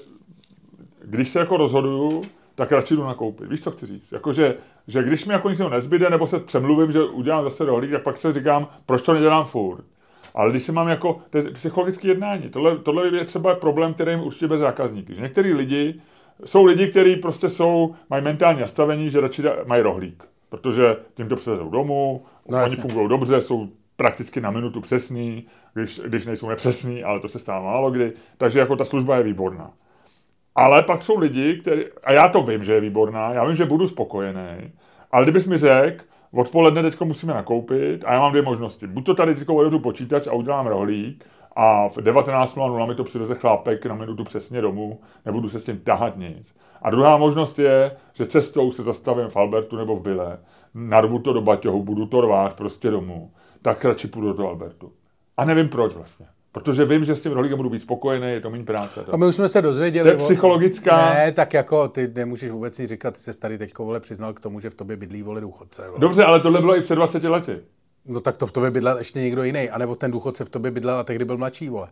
když se jako rozhoduju, tak radši jdu nakoupit. Víš, co chci říct? Jakože, že když mi jako nic nezbyde, nebo se přemluvím, že udělám zase rohlík, tak pak se říkám, proč to nedělám furt. Ale když se mám jako, to je psychologické jednání, tohle, tohle je třeba problém, který jim určitě bez zákazníky. Že některý lidi, jsou lidi, kteří prostě jsou, mají mentální nastavení, že radši mají rohlík, protože tím to přivezou domů, No, oni fungují dobře, jsou prakticky na minutu přesný, když, když nejsou nepřesný, ale to se stává málo kdy, takže jako ta služba je výborná. Ale pak jsou lidi, kteří, a já to vím, že je výborná, já vím, že budu spokojený, ale kdybys mi řekl, odpoledne teď musíme nakoupit a já mám dvě možnosti. Buď to tady teď otevřu počítač a udělám rohlík a v 19.00 mi to přiveze chlápek na minutu přesně domů, nebudu se s tím tahat nic. A druhá možnost je, že cestou se zastavím v Albertu nebo v Bile, narvu to do baťohu, budu to rvát prostě domů, tak radši půjdu do toho Albertu. A nevím proč vlastně. Protože vím, že s tím rohlíkem budu být spokojený, je to méně práce. To. A my už jsme se dozvěděli. To je psychologická- Ne, tak jako ty nemůžeš vůbec nic říkat, ty se tady teďko vole přiznal k tomu, že v tobě bydlí vole důchodce. Vole. Dobře, ale tohle bylo i před 20 lety. No tak to v tobě bydlel ještě někdo jiný, anebo ten důchodce v tobě bydlel a tehdy byl mladší, vole.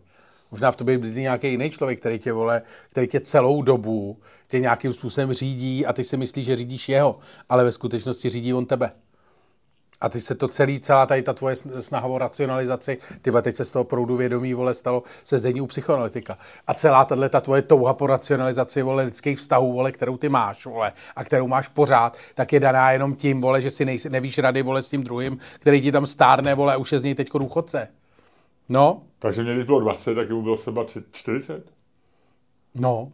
Možná v tobě bydlí nějaký jiný člověk, který tě, vole, který tě celou dobu tě nějakým způsobem řídí a ty si myslíš, že řídíš jeho, ale ve skutečnosti řídí on tebe. A ty se to celý, celá tady ta tvoje sn- snaha o racionalizaci, ty teď se z toho proudu vědomí, vole, stalo se zdení u psychoanalytika. A celá tahle ta tvoje touha po racionalizaci, vole, lidských vztahů, vole, kterou ty máš, vole, a kterou máš pořád, tak je daná jenom tím, vole, že si nejsi, nevíš rady, vole, s tím druhým, který ti tam stárne, vole, a už je z něj teďko důchodce. No, Takže mě, když bylo 20, tak mu bylo třeba 30, 40. no,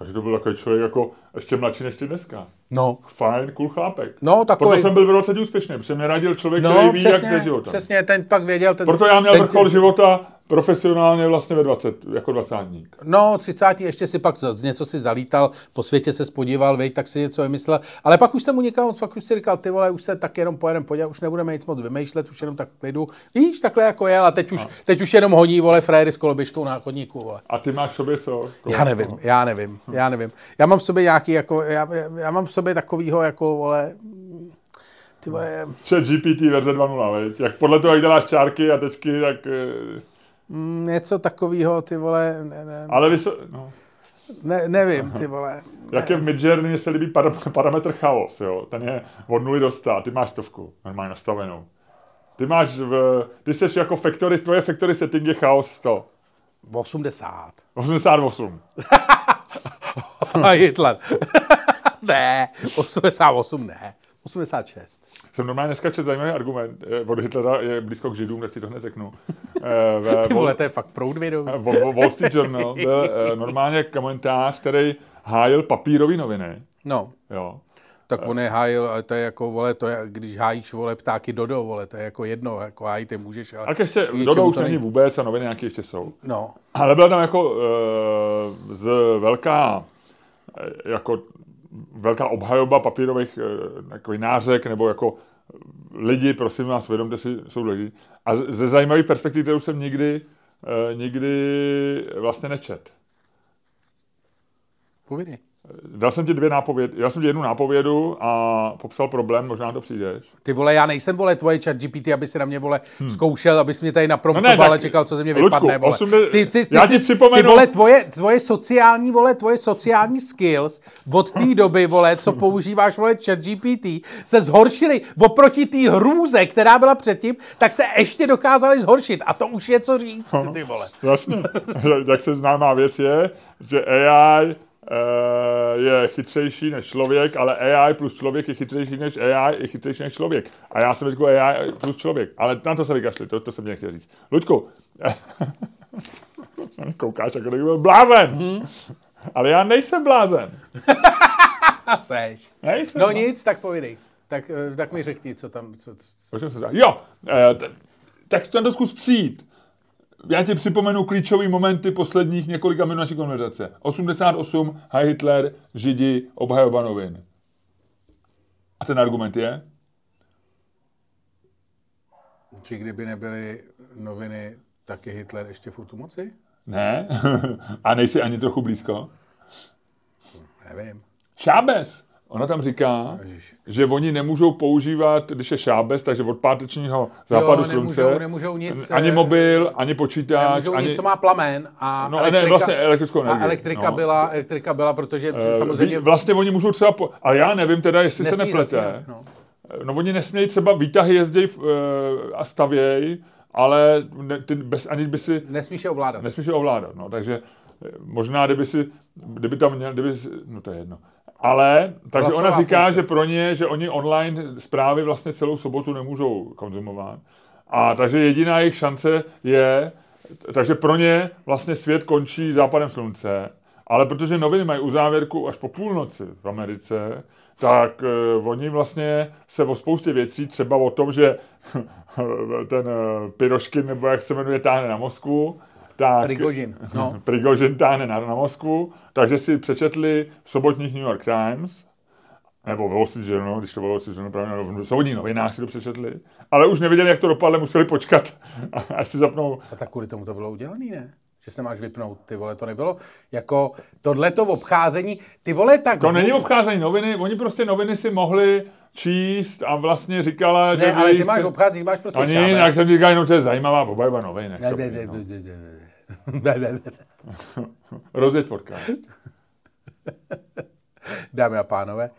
Takže to byl takový člověk jako ještě mladší než ty dneska. no. Fajn, cool chlápek. No, takovej- Proto jsem byl v 20 úspěšný, protože mě radil člověk, No, který ví, jak přesně, se životem. přesně, ten pak věděl, ten... Proto já měl ten, vrchol života profesionálně vlastně ve 20, jako 20 No, 30. ještě si pak z něco si zalítal, po světě se spodíval, vej, tak si něco vymyslel, ale pak už jsem mu někam, pak už si říkal, ty vole, už se tak jenom pojedem podívat, už nebudeme nic moc vymýšlet, už jenom tak klidu. Víš, takhle jako je, a teď už, a. teď už jenom hodí, vole, frajery s koloběžkou na chodníku, vole. A ty máš v sobě co? Já nevím, já nevím, já nevím. Já mám v sobě nějaký, jako, já, já mám v sobě takovýho, jako, vole, ty vole... Chat GPT verze 2.0, Jak podle toho, jak děláš čárky a tečky, tak... Mm, něco takového, ty vole... Ne, ne, Ale vy no. Ne, nevím, ty vole. Jak je v Midjourney, mně se líbí parametr chaos, jo. Ten je od 0 do 100, ty máš stovku, normálně nastavenou. Ty máš v, ty jsi jako factory, tvoje factory setting je chaos 100. 80. 88. A Hitler. ne, 88 ne. 86. Jsem normálně dneska čet zajímavý argument. Eh, od Hitlera je blízko k židům, tak ti to hned řeknu. Eh, Ty vole, to je fakt proud vědomí. Eh, Wall Street Journal byl normálně komentář, který hájil papírový noviny. No. Jo. Tak on je hájil, to je jako, vole, to je, když hájíš, vole, ptáky Dodo, vole, to je jako jedno, jako hájí ty můžeš, ale... Tak ještě, Dodo už není vůbec a noviny nějaké ještě jsou. No. Ale byla tam jako uh, z velká, jako velká obhajoba papírových eh, jako nářek nebo jako lidi, prosím vás, vědomte si, jsou lidi. A ze zajímavé perspektivy, kterou jsem nikdy, eh, nikdy vlastně nečet. Povědej. Dal jsem ti dvě nápovědy, já jsem ti jednu nápovědu a popsal problém, možná to přijdeš. Ty vole, já nejsem vole tvoje chat GPT, aby si na mě vole hmm. zkoušel, abys mě tady napromptoval no ne, a čekal, co ze mě Luďku, vypadne, vole. 8, ty, ty, ty, já ti připomenu... Ty vole, tvoje, tvoje sociální, vole, tvoje sociální skills od té doby, vole, co používáš, vole, chat GPT, se zhoršily oproti té hrůze, která byla předtím, tak se ještě dokázali zhoršit a to už je co říct, ty vole. Jasně, jak se známá věc je, že AI je chytřejší než člověk, ale AI plus člověk je chytřejší než AI, je chytřejší než člověk. A já jsem řekl AI plus člověk. Ale na to se vykašli, to, to jsem mě chtěl říct. Luďku, koukáš, jako kdyby byl blázen. Hmm. Ale já nejsem blázen. Seš. Nejsem, no, no nic, tak povídej. Tak, eh, tak mi řekni, co tam... Co... Co... Jo, eh, tak to zkus přijít já ti připomenu klíčové momenty posledních několika minut naší konverzace. 88, High Hitler, Židi, obhajoba novin. A ten argument je? Či kdyby nebyly noviny, tak je Hitler ještě v moci? Ne. A nejsi ani trochu blízko? Nevím. Šábes. Ona tam říká, Ježiši. že oni nemůžou používat, když je šábes, takže od pátečního západu jo, nemůžou, slunce, nemůžou nic, ani mobil, ani počítač, nemůžou ani... nic, co má plamen a no, elektrika, ne, vlastně elektrickou energii. A elektrika, no. byla, elektrika byla, protože uh, samozřejmě... Vlastně oni můžou třeba, po... ale já nevím teda, jestli Nesmí se neplete. no. no oni nesmějí třeba výtahy jezdí uh, a stavěj, ale ne, ty bez, aniž by si... Nesmíš je ovládat. Nesmíš je ovládat, no, takže eh, možná, kdyby si, kdyby tam měl, kdyby, no to je jedno. Ale, takže ona říká, funkce. že pro ně, že oni online zprávy vlastně celou sobotu nemůžou konzumovat. A takže jediná jejich šance je, takže pro ně vlastně svět končí západem slunce, ale protože noviny mají uzávěrku až po půlnoci v Americe, tak uh, oni vlastně se o spoustě věcí, třeba o tom, že ten uh, Piroškin, nebo jak se jmenuje, táhne na Moskvu, tak, Prigožin. No. Prigožin táhne na, na Moskvu, takže si přečetli v sobotních New York Times, nebo Wall Street Journal, když to bylo Wall Street Journal, právě v sobotních novinách si to přečetli, ale už neviděli, jak to dopadne, museli počkat, až si zapnou. A tak kvůli tomu to bylo udělané, ne? že se máš vypnout, ty vole, to nebylo jako tohleto obcházení, ty vole, tak... To není obcházení noviny, oni prostě noviny si mohli číst a vlastně říkala, ne, že... Ne, ale ty máš obcházení, máš prostě Oni, jak jsem říkal, no to je zajímavá obhajba noviny. Ne, ne, ne, ne, ne, ne. Rozjeď podcast. Dámy a pánové,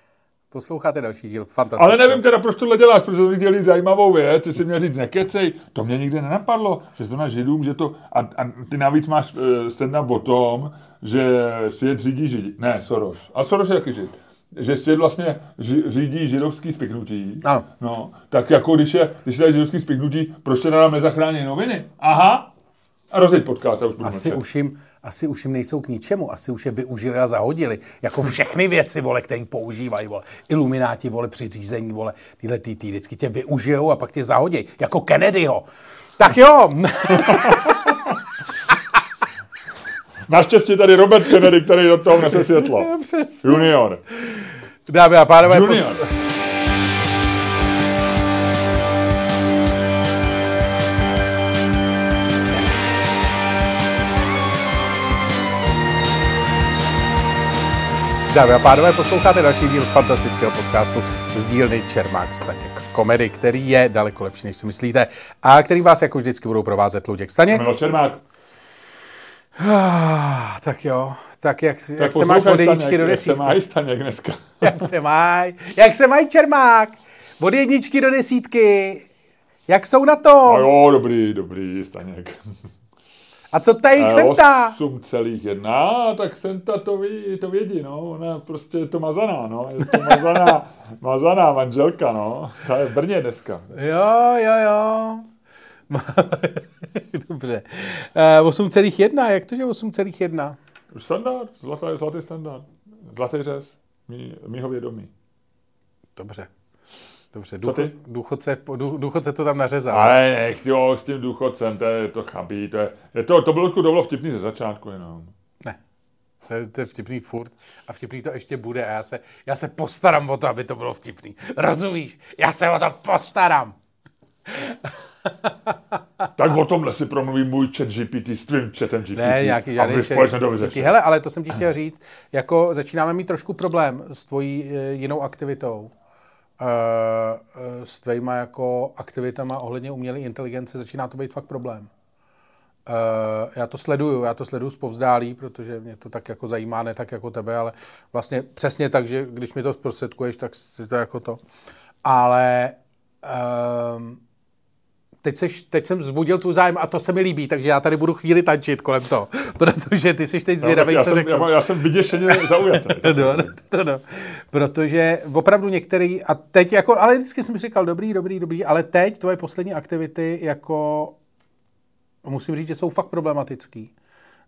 posloucháte další díl fantastický. Ale nevím teda, proč tohle děláš, protože jsme dělali zajímavou věc, ty si měl říct, nekecej, to mě nikdy nenapadlo, že to na židům, že to, a, a ty navíc máš uh, stand-up o tom, že svět řídí židi, ne, Soros, a Soros je taky žid, že svět vlastně ži, řídí židovský spiknutí. Ano. No, tak jako když je, když je židovský spiknutí, proč teda nám nezachrání noviny? Aha, a rozjeď podcast, já už budu asi už, jim, asi už jim nejsou k ničemu, asi už je využili a zahodili. Jako všechny věci, vole, které používají, vole. Ilumináti, vole, při řízení, vole, tyhle ty, ty vždycky tě využijou a pak tě zahodí. Jako Kennedyho. Tak jo. Naštěstí tady Robert Kennedy, který do toho nese světlo. Junior. Dámy a pánové, Junior. Dámy a pánové, posloucháte další díl fantastického podcastu z dílny Čermák Staněk komedy, který je daleko lepší, než si myslíte, a který vás jako vždycky budou provázet Luděk Staněk. Miloš Čermák. Ah, tak jo, tak jak, jak Tak se máš od jedničky Staněk, do Jak se desítky? máš Staněk dneska? Jak se mají? Jak se mají Čermák? Od jedničky do desítky. Jak jsou na A to? jo, dobrý, dobrý, Staněk. A co ta jejich senta? 8,1, tak Senta to ví, to vědí, no. Ona prostě je to mazaná, no. Je to mazaná, mazaná manželka, no. Ta je v Brně dneska. Jo, jo, jo. Dobře. Uh, 8,1, jak to, že 8,1? Už standard, zlatý, zlatý standard. Zlatý řez, mý, mýho vědomí. Dobře. Dobře, ty? důchodce, dů- důchodce to tam nařezal. Ale nech, jo, s tím důchodcem, to je to chabý, to je, je to, to bylo, to bylo vtipný ze začátku jenom. Ne. To je, to je vtipný furt a vtipný to ještě bude a já se, já se postarám o to, aby to bylo vtipný. Rozumíš? Já se o to postarám. Tak o tomhle si promluví můj chat GPT s tvým chatem GPT. Ne, nějaký a žádný společně vyřešíte. Hele, ale to jsem ti chtěl říct, jako začínáme mít trošku problém s tvojí e, jinou aktivitou. E, e, s tvýma jako aktivitama ohledně umělé inteligence začíná to být fakt problém. E, já to sleduju, já to sleduju zpovzdálí, protože mě to tak jako zajímá, ne tak jako tebe, ale vlastně přesně tak, že když mi to zprostředkuješ, tak si to jako to. Ale um, teď, seš, teď jsem vzbudil tvůj zájem a to se mi líbí, takže já tady budu chvíli tančit kolem toho, protože ty jsi teď zvědavý, já, co řeknu. já, já jsem vyděšeně zaujatý. No, no, no, no. Protože opravdu některý, a teď jako, ale vždycky jsem říkal, dobrý, dobrý, dobrý, ale teď tvoje poslední aktivity jako, musím říct, že jsou fakt problematický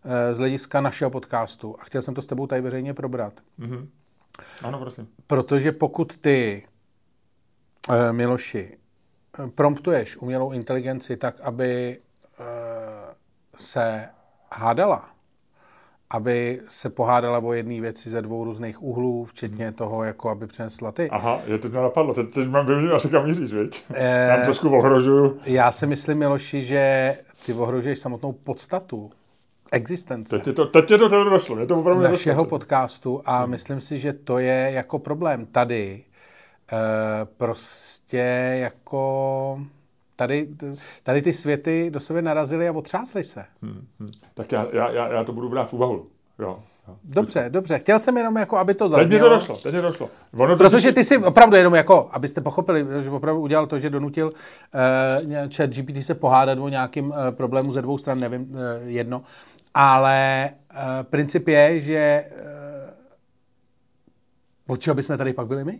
eh, z hlediska našeho podcastu a chtěl jsem to s tebou tady veřejně probrat. Ano, prosím. Protože pokud ty, eh, Miloši, promptuješ umělou inteligenci tak, aby eh, se hádala, aby se pohádala o jedné věci ze dvou různých úhlů, včetně toho, jako aby přinesla ty. Aha, je teď mě napadlo, teď, teď mám vyměnit asi kam míříš, viď? Eh. Já trošku ohrožuju. Já si myslím, Miloši, že ty ohrožuješ samotnou podstatu existence Teď je to, teď je to teda došlo, mě to opravdu našeho podcastu a myslím si, že to je jako problém tady. E, prostě jako tady, tady ty světy do sebe narazily a otřásly se. Hm, Tak já, já, já, já to budu brát v úvahu. Jo. Dobře, dobře. Chtěl jsem jenom, jako, aby to Teď mi zaznělo. to došlo, teď mi to došlo. Ono Protože ty si opravdu jenom jako, abyste pochopili, že opravdu udělal to, že donutil uh, chat GPT se pohádat o nějakým uh, problému ze dvou stran, nevím, uh, jedno. Ale uh, princip je, že uh, od čeho bychom tady pak byli my?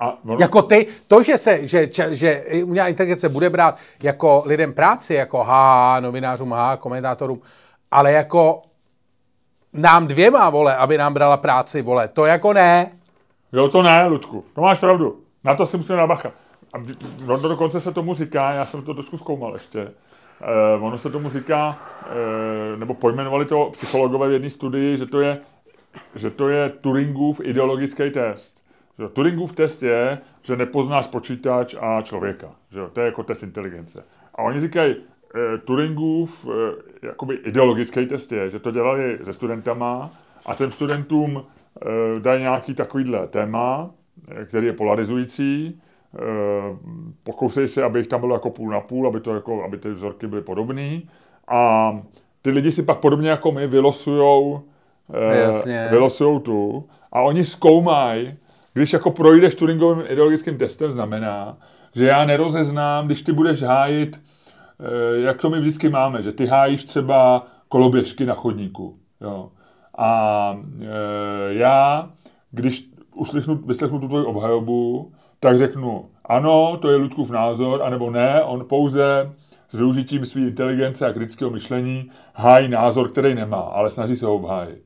A ono, Jako ty, to, že se, že, že, že umělá inteligence bude brát jako lidem práci, jako ha, novinářům, ha, komentátorům, ale jako nám dvěma, vole, aby nám brala práci, vole, to jako ne. Jo, to ne, Ludku, to máš pravdu. Na to si musíme dát bacha. A vy- no, dokonce se tomu říká, já jsem to trošku zkoumal ještě, eh, ono se tomu říká, eh, nebo pojmenovali to psychologové v jedné studii, že to je, že to je Turingův ideologický test. Že Turingův test je, že nepoznáš počítač a člověka. Že to je jako test inteligence. A oni říkají, eh, Turingův eh, jakoby ideologický test je, že to dělali se studentama a těm studentům eh, dají nějaký takovýhle téma, který je polarizující, eh, pokousej se, aby jich tam bylo jako půl na půl, aby, to jako, aby ty vzorky byly podobné. A ty lidi si pak podobně jako my vylosujou, eh, Jasně. vylosujou tu a oni zkoumají, když jako projdeš Turingovým ideologickým testem, znamená, že já nerozeznám, když ty budeš hájit, eh, jak to my vždycky máme, že ty hájíš třeba koloběžky na chodníku. Jo. A e, já, když uslechnu, vyslechnu tu tvoji obhajobu, tak řeknu, ano, to je Ludkův názor, anebo ne, on pouze s využitím své inteligence a kritického myšlení hájí názor, který nemá, ale snaží se ho obhájit.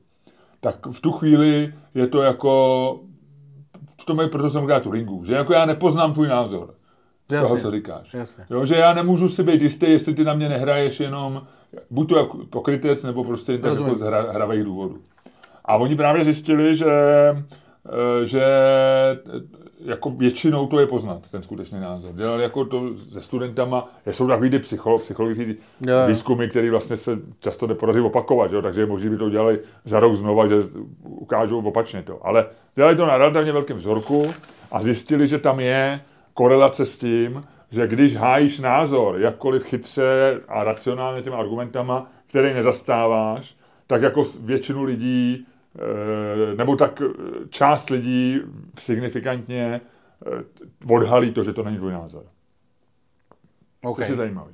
Tak v tu chvíli je to jako, v tom je, proto jsem říkal Turingu, že jako já nepoznám tvůj názor. z toho, Jasně. co říkáš. Jasně. Jo, že já nemůžu si být jistý, jestli ty na mě nehraješ jenom, buď to jako pokrytec, nebo prostě jen tak Rozumím. jako z hra, hravých důvodů. A oni právě zjistili, že, eh, že jako většinou to je poznat, ten skutečný názor. Dělali jako to se studentama, jsou takový ty psycho, psychologické jo. výzkumy, které vlastně se často nepodaří opakovat, jo? takže možná by to udělali za rok znova, že ukážou opačně to. Ale dělali to na relativně velkém vzorku a zjistili, že tam je korelace s tím, že když hájíš názor, jakkoliv chytře a racionálně těma argumentama, který nezastáváš, tak jako většinu lidí, nebo tak eh, část lidí signifikantně eh, odhalí to, že to není tvůj názor. OK. Což je zajímavý.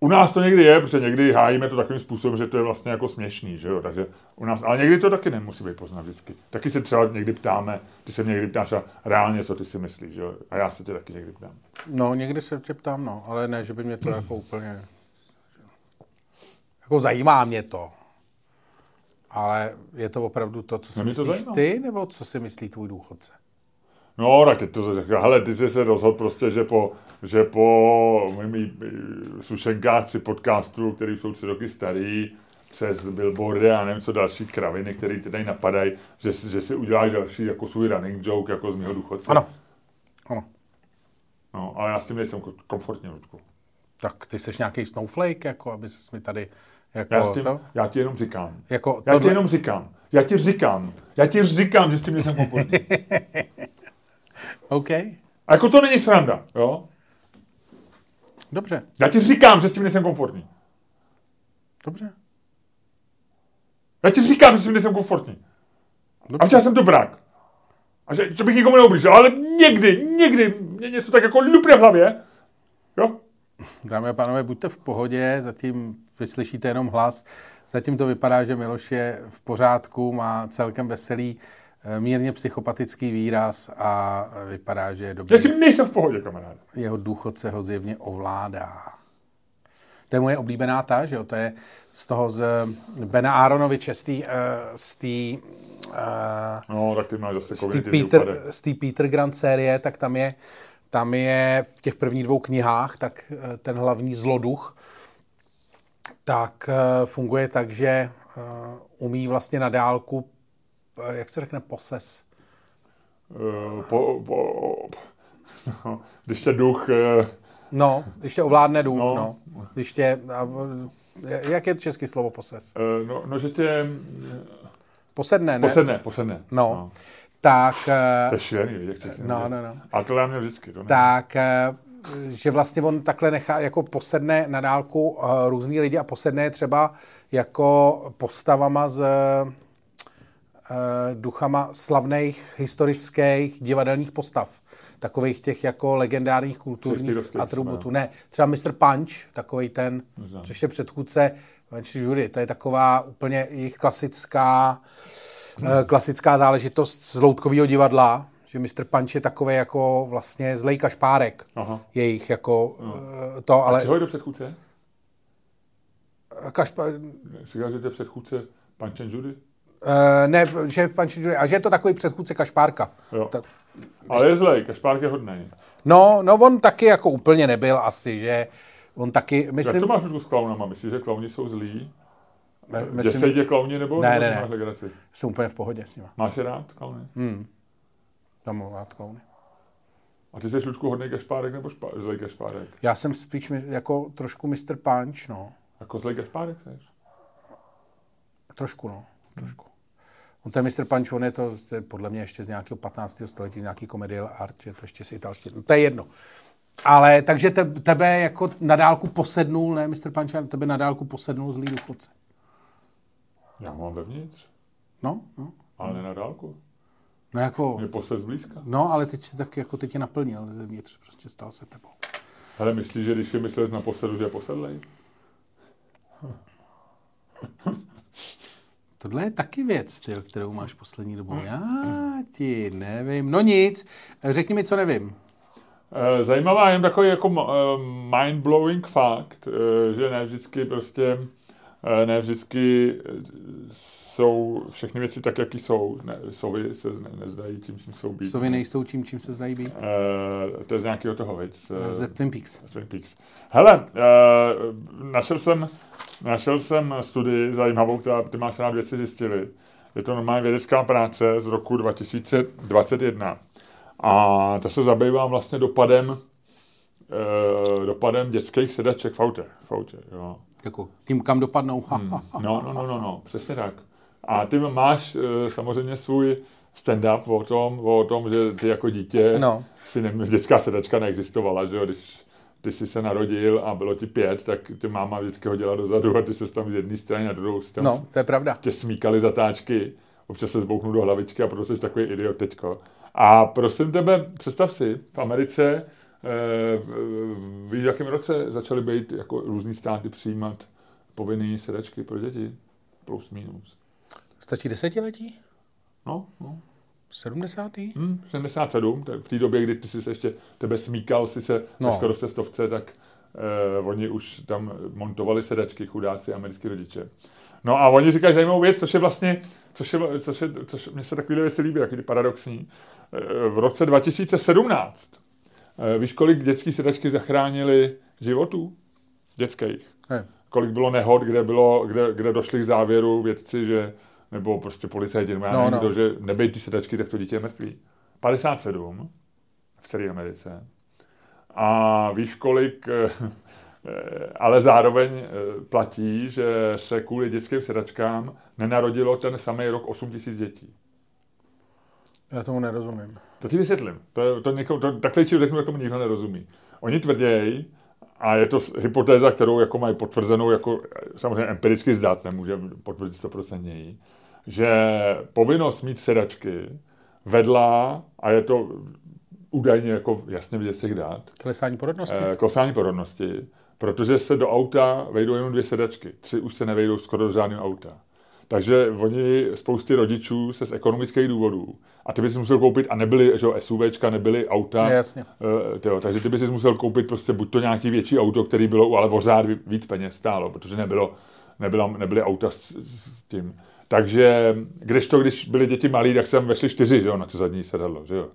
U nás to někdy je, protože někdy hájíme to takovým způsobem, že to je vlastně jako směšný, že jo, takže u nás, ale někdy to taky nemusí být poznat vždycky. Taky se třeba někdy ptáme, ty se mě někdy ptáš a reálně, co ty si myslíš, že jo, a já se tě taky někdy ptám. No, někdy se tě ptám, no, ale ne, že by mě to jako úplně... Jako zajímá mě to. Ale je to opravdu to, co si No, to myslíš zajímá. ty, nebo co si myslí tvůj důchodce? No, tak teď to řekl, hele, ty jsi se rozhodl prostě, že po, že po mými sušenkách při podcastu, který jsou tři roky starý, přes billboardy a nevím co další kraviny, které ty tady napadají, že, si- že si uděláš další jako svůj running joke jako z mého důchodce. Ano. Ano. No, ale já s tím nejsem ko- komfortní, Ludku. Tak ty jsi nějaký snowflake, jako, aby se mi tady... Jako Já, s tím, to, já ti jenom říkám. jako Já ti tohle- jenom říkám. Já ti říkám. Já ti říkám, že s tím nejsem komfortní. OK, A jako to není sranda, jo? dobře, Já ti říkám, že s tím nejsem komfortní. dobře. Já ti říkám, že s tím nejsem komfortní. A dobře. včera jsem to brak. A že, že bych nikomu neublížil, ale někdy, někdy mě něco tak jako lupne v hlavě. Jo? Dámy a pánové, buďte v pohodě, zatím vyslyšíte jenom hlas. Zatím to vypadá, že Miloš je v pořádku, má celkem veselý, eh, mírně psychopatický výraz a vypadá, že je dobrý. s tím nejsem v pohodě, kamaráde. Jeho důchodce ho zjevně ovládá. To je moje oblíbená ta, že jo? To je z toho z Bena Aronoviče, z té uh, z té uh, No, tak ty máš zase z té kognitivní Peter, z té Peter Grant série, tak tam je, tam je v těch prvních dvou knihách, tak eh, ten hlavní zloduch, tak eh, funguje tak, že eh, umí vlastně na dálku, eh, jak se řekne, poses. Po, po, no, když tě duch... No, když tě ovládne duch, No. no. no. Když tě, jak je český slovo poses? No, no že tě... Posedne, ne? Posedne, posedne. No. Tak, eh, To je šílený, jak těch No, no, no. A to já měl vždycky. To ne. tak že vlastně on takhle nechá, jako posedne na dálku uh, různý lidi a posedne je třeba jako postavama z uh, duchama slavných historických divadelních postav. Takových těch jako legendárních kulturních atributů. Ne, třeba Mr. Punch, takový ten, Neznám. což je předchůdce Punch Jury. To je taková úplně jejich klasická, eh, klasická záležitost z loutkového divadla, že Mr. Punch je takový jako vlastně zlej kašpárek Aha. jejich jako eh, to, ale Čeho je do předchůdce? kašpa, Jsi říkal, že to je předchůdce Punch and Judy? eh, ne, že je Punch Jury, a že je to takový předchůdce kašpárka. Jo. Ta- Ale je zlej, Kašpárk je hodnej. No, no on taky jako úplně nebyl asi, že on taky, Jak myslím, to máš s klaunama? Myslíš, že klauni jsou zlí? ne, Myslím, Děsej tě klauni nebo, Ne, nebo ne, ne. legraci? jsem úplně v pohodě s nima. Máš je rád klauny? Hmm. Tam mám rád klauny. A ty jsi Ludku hodnej Kašpárek nebo špá, zlej Kašpárek? Já jsem spíš mi- jako trošku Mr. Punch, no. Jako zlej Kašpárek jsi? Trošku, no. Trošku. On ten Mr. Punch, on je to, to je podle mě ještě z nějakého 15. století, z nějaký komedie art, že to ještě z italštiny. No, to je jedno. Ale takže te, tebe jako na dálku posednul, ne Mr. Punch, ale tebe na dálku posednul zlý důchodce. Já ho mám vevnitř, No, no. ale ne na dálku. No jako, Mě posled zblízka. no ale teď tak jako teď tě naplnil zevnitř, prostě stal se tebou. Ale myslíš, že když je myslel na posedu, že je posedlej? Tohle je taky věc, ty, kterou máš poslední dobou. Já ti nevím. No nic, řekni mi, co nevím. Eh, Zajímavá jen takový jako mind-blowing fakt, eh, že ne vždycky prostě eh, ne vždycky eh, jsou všechny věci tak, jaký jsou. Ne, sovy se ne, nezdají tím, čím jsou být. Sovy nejsou tím, čím se zdají být. Uh, to je z nějakého toho, veď? Z, Z Twin Peaks. z Twin Peaks. Hele, uh, našel jsem, našel jsem studii zajímavou, která ty máš rád věci zjistili. Je to normálně vědecká práce z roku 2021. A ta se zabývá vlastně dopadem, dopadem dětských sedaček v autě. V autě jo. Jako tím, kam dopadnou. Hmm. No, no, no, no, no, přesně tak. A ty máš uh, samozřejmě svůj stand-up o tom, o tom, že ty jako dítě No. si ne, dětská sedačka neexistovala, že jo, když ty jsi se narodil a bylo ti pět, tak ty máma vždycky hodila dozadu a ty se tam z jedné strany na druhou si tam No, to je pravda. tě smíkali zatáčky, občas se zbouknu do hlavičky a proto jsi takový idiot teďko. A prosím tebe, představ si, v Americe, eh, víš, v jakém roce začaly být jako různý státy přijímat povinné sedačky pro děti? Plus, minus. Stačí desetiletí? No, no. 70. Hmm, 77, tak v té době, kdy ty jsi se ještě, tebe smíkal si se No. skoro v cestovce, tak eh, oni už tam montovali sedačky, chudáci americký rodiče. No a oni říkají zajímavou věc, což je vlastně, což je, což je, což mně se takové věci líbí, jaký paradoxní. Eh, v roce 2017, eh, víš, kolik dětský sedačky zachránili životů dětských? Ne. Kolik bylo nehod, kde, bylo, kde, kde došli k závěru vědci, že nebo prostě policajti, nebo já No, nevím, no. kdo, že nebej ty sedačky, tak to dítě je mrtvý. 57 v celé Americe. A víš, kolik, eh, eh, ale zároveň eh, platí, že se kvůli dětským sedačkám nenarodilo ten samý rok 8 tisíc dětí. Já tomu nerozumím. To ti vysvětlím. To, to, někomu, to takhle ti řeknu, jak tomu nikdo nerozumí. Oni tvrdějí, a je to hypotéza, kterou jako mají potvrzenou, jako samozřejmě empiricky zdát, nemůže potvrdit 100% že povinnost mít sedačky vedla, a je to údajně jako jasně vidět z těch dat, Klesání porodnosti? eh, klesání porodnosti, protože se do auta vejdou jenom dvě sedačky. Tři už se nevejdou skoro do žádného auta. Takže oni, spousty rodičů se z ekonomických důvodů, a ty bys si musel koupit, a nebyly, že jo, SUVčka, nebyly auta, Ne, jasně. eh, tyjo, takže ty bys si musel koupit prostě buď to nějaký větší auto, který bylo ale pořád ví- víc peněz stálo, protože nebylo, nebylo, nebyly auta s, s tím. Takže kdežto, když byly děti malí, tak sem vešli čtyři, že jo, na to zadní sedadlo, že jo.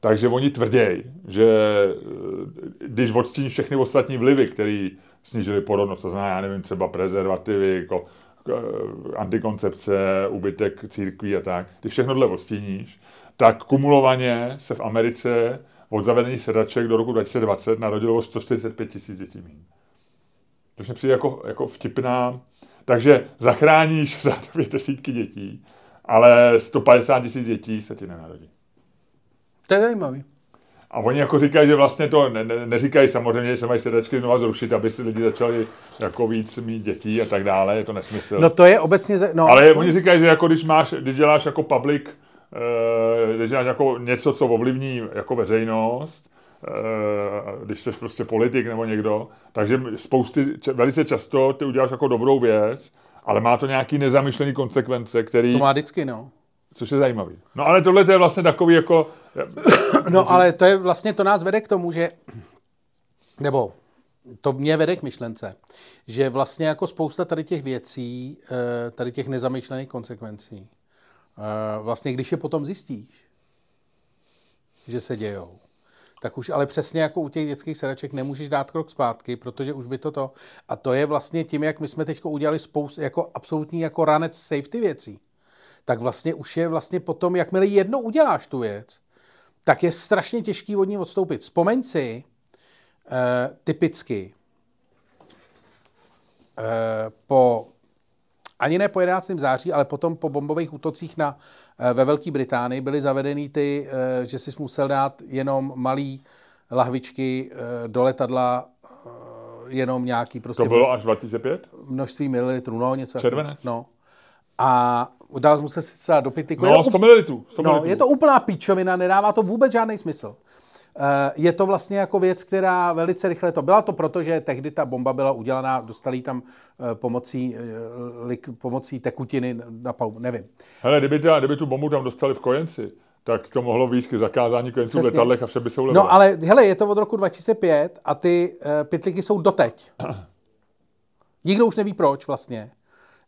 Takže oni tvrdějí, že eh, když odstíní všechny ostatní vlivy, které snížily porodnost, to znamená, já nevím, třeba prezervativy, jako, antikoncepce, úbytek církví a tak, když všechno tohle odstíníš, tak kumulovaně se v Americe od zavedení sedaček do roku 2020 narodilo o 145 tisíc dětí méně. To mi přijde jako, jako vtipná. Takže zachráníš řádově desítky dětí, ale 150 tisíc dětí se ti nenarodí. To je zajímavý. A oni jako říkají, že vlastně to ne, ne, neříkají samozřejmě, že se mají sedačky znova zrušit, aby si lidi začali jako víc mít dětí a tak dále, je to nesmysl. No to je obecně... No, Ale oni říkají, že jako když máš, když děláš jako public, eh, když děláš jako něco, co ovlivní jako veřejnost, eh, když jsi prostě politik nebo někdo, takže spousty, velice často ty uděláš jako dobrou věc, ale má to nějaký nezamýšlený konsekvence, který, to má vždycky, no. Což je zajímavý. No ale tohle to je vlastně takový jako, No ale to je vlastně, to nás vede k tomu, že, nebo to mě vede k myšlence, že vlastně jako spousta tady těch věcí, eh, tady těch nezamýšlených konsekvencí, eh, vlastně když je potom zjistíš, že se dějou, tak už ale přesně jako u těch dětských sedaček nemůžeš dát krok zpátky, protože už by to to, a to je vlastně tím, jak my jsme teď udělali spoustu, jako absolutní jako ranec safety věcí, tak vlastně už je vlastně potom, jakmile jednou uděláš tu věc, tak je strašně těžký od ní odstoupit. Vzpomeň si, eh, typicky, eh, po, ani ne po 11. září, ale potom po bombových útocích na, eh, ve Velké Británii byly zavedeny ty, že si musel dát jenom malý lahvičky do letadla, jenom nějaký prostě to bylo až 2005? množství mililitrů, no něco. Červenec. No. A dal musel si třeba do pytliku. No, 100 ml. 100 No, je to úplná píčovina, nedává to vůbec žádný smysl. Eh, Je to vlastně jako věc, která velice rychle to byla to proto, že tehdy ta bomba byla udělaná, dostali tam eh, pomocí, eh, pomocí tekutiny na palubu, nevím. Hele, kdyby, ta, kdyby tu bombu tam dostali v kojenci, tak to mohlo víc k zakázání kojenců v letadlech a vše by se ulevilo. No ale hele, je to od roku 2005 a ty uh, pytliky jsou doteď. Nikdo už neví proč vlastně.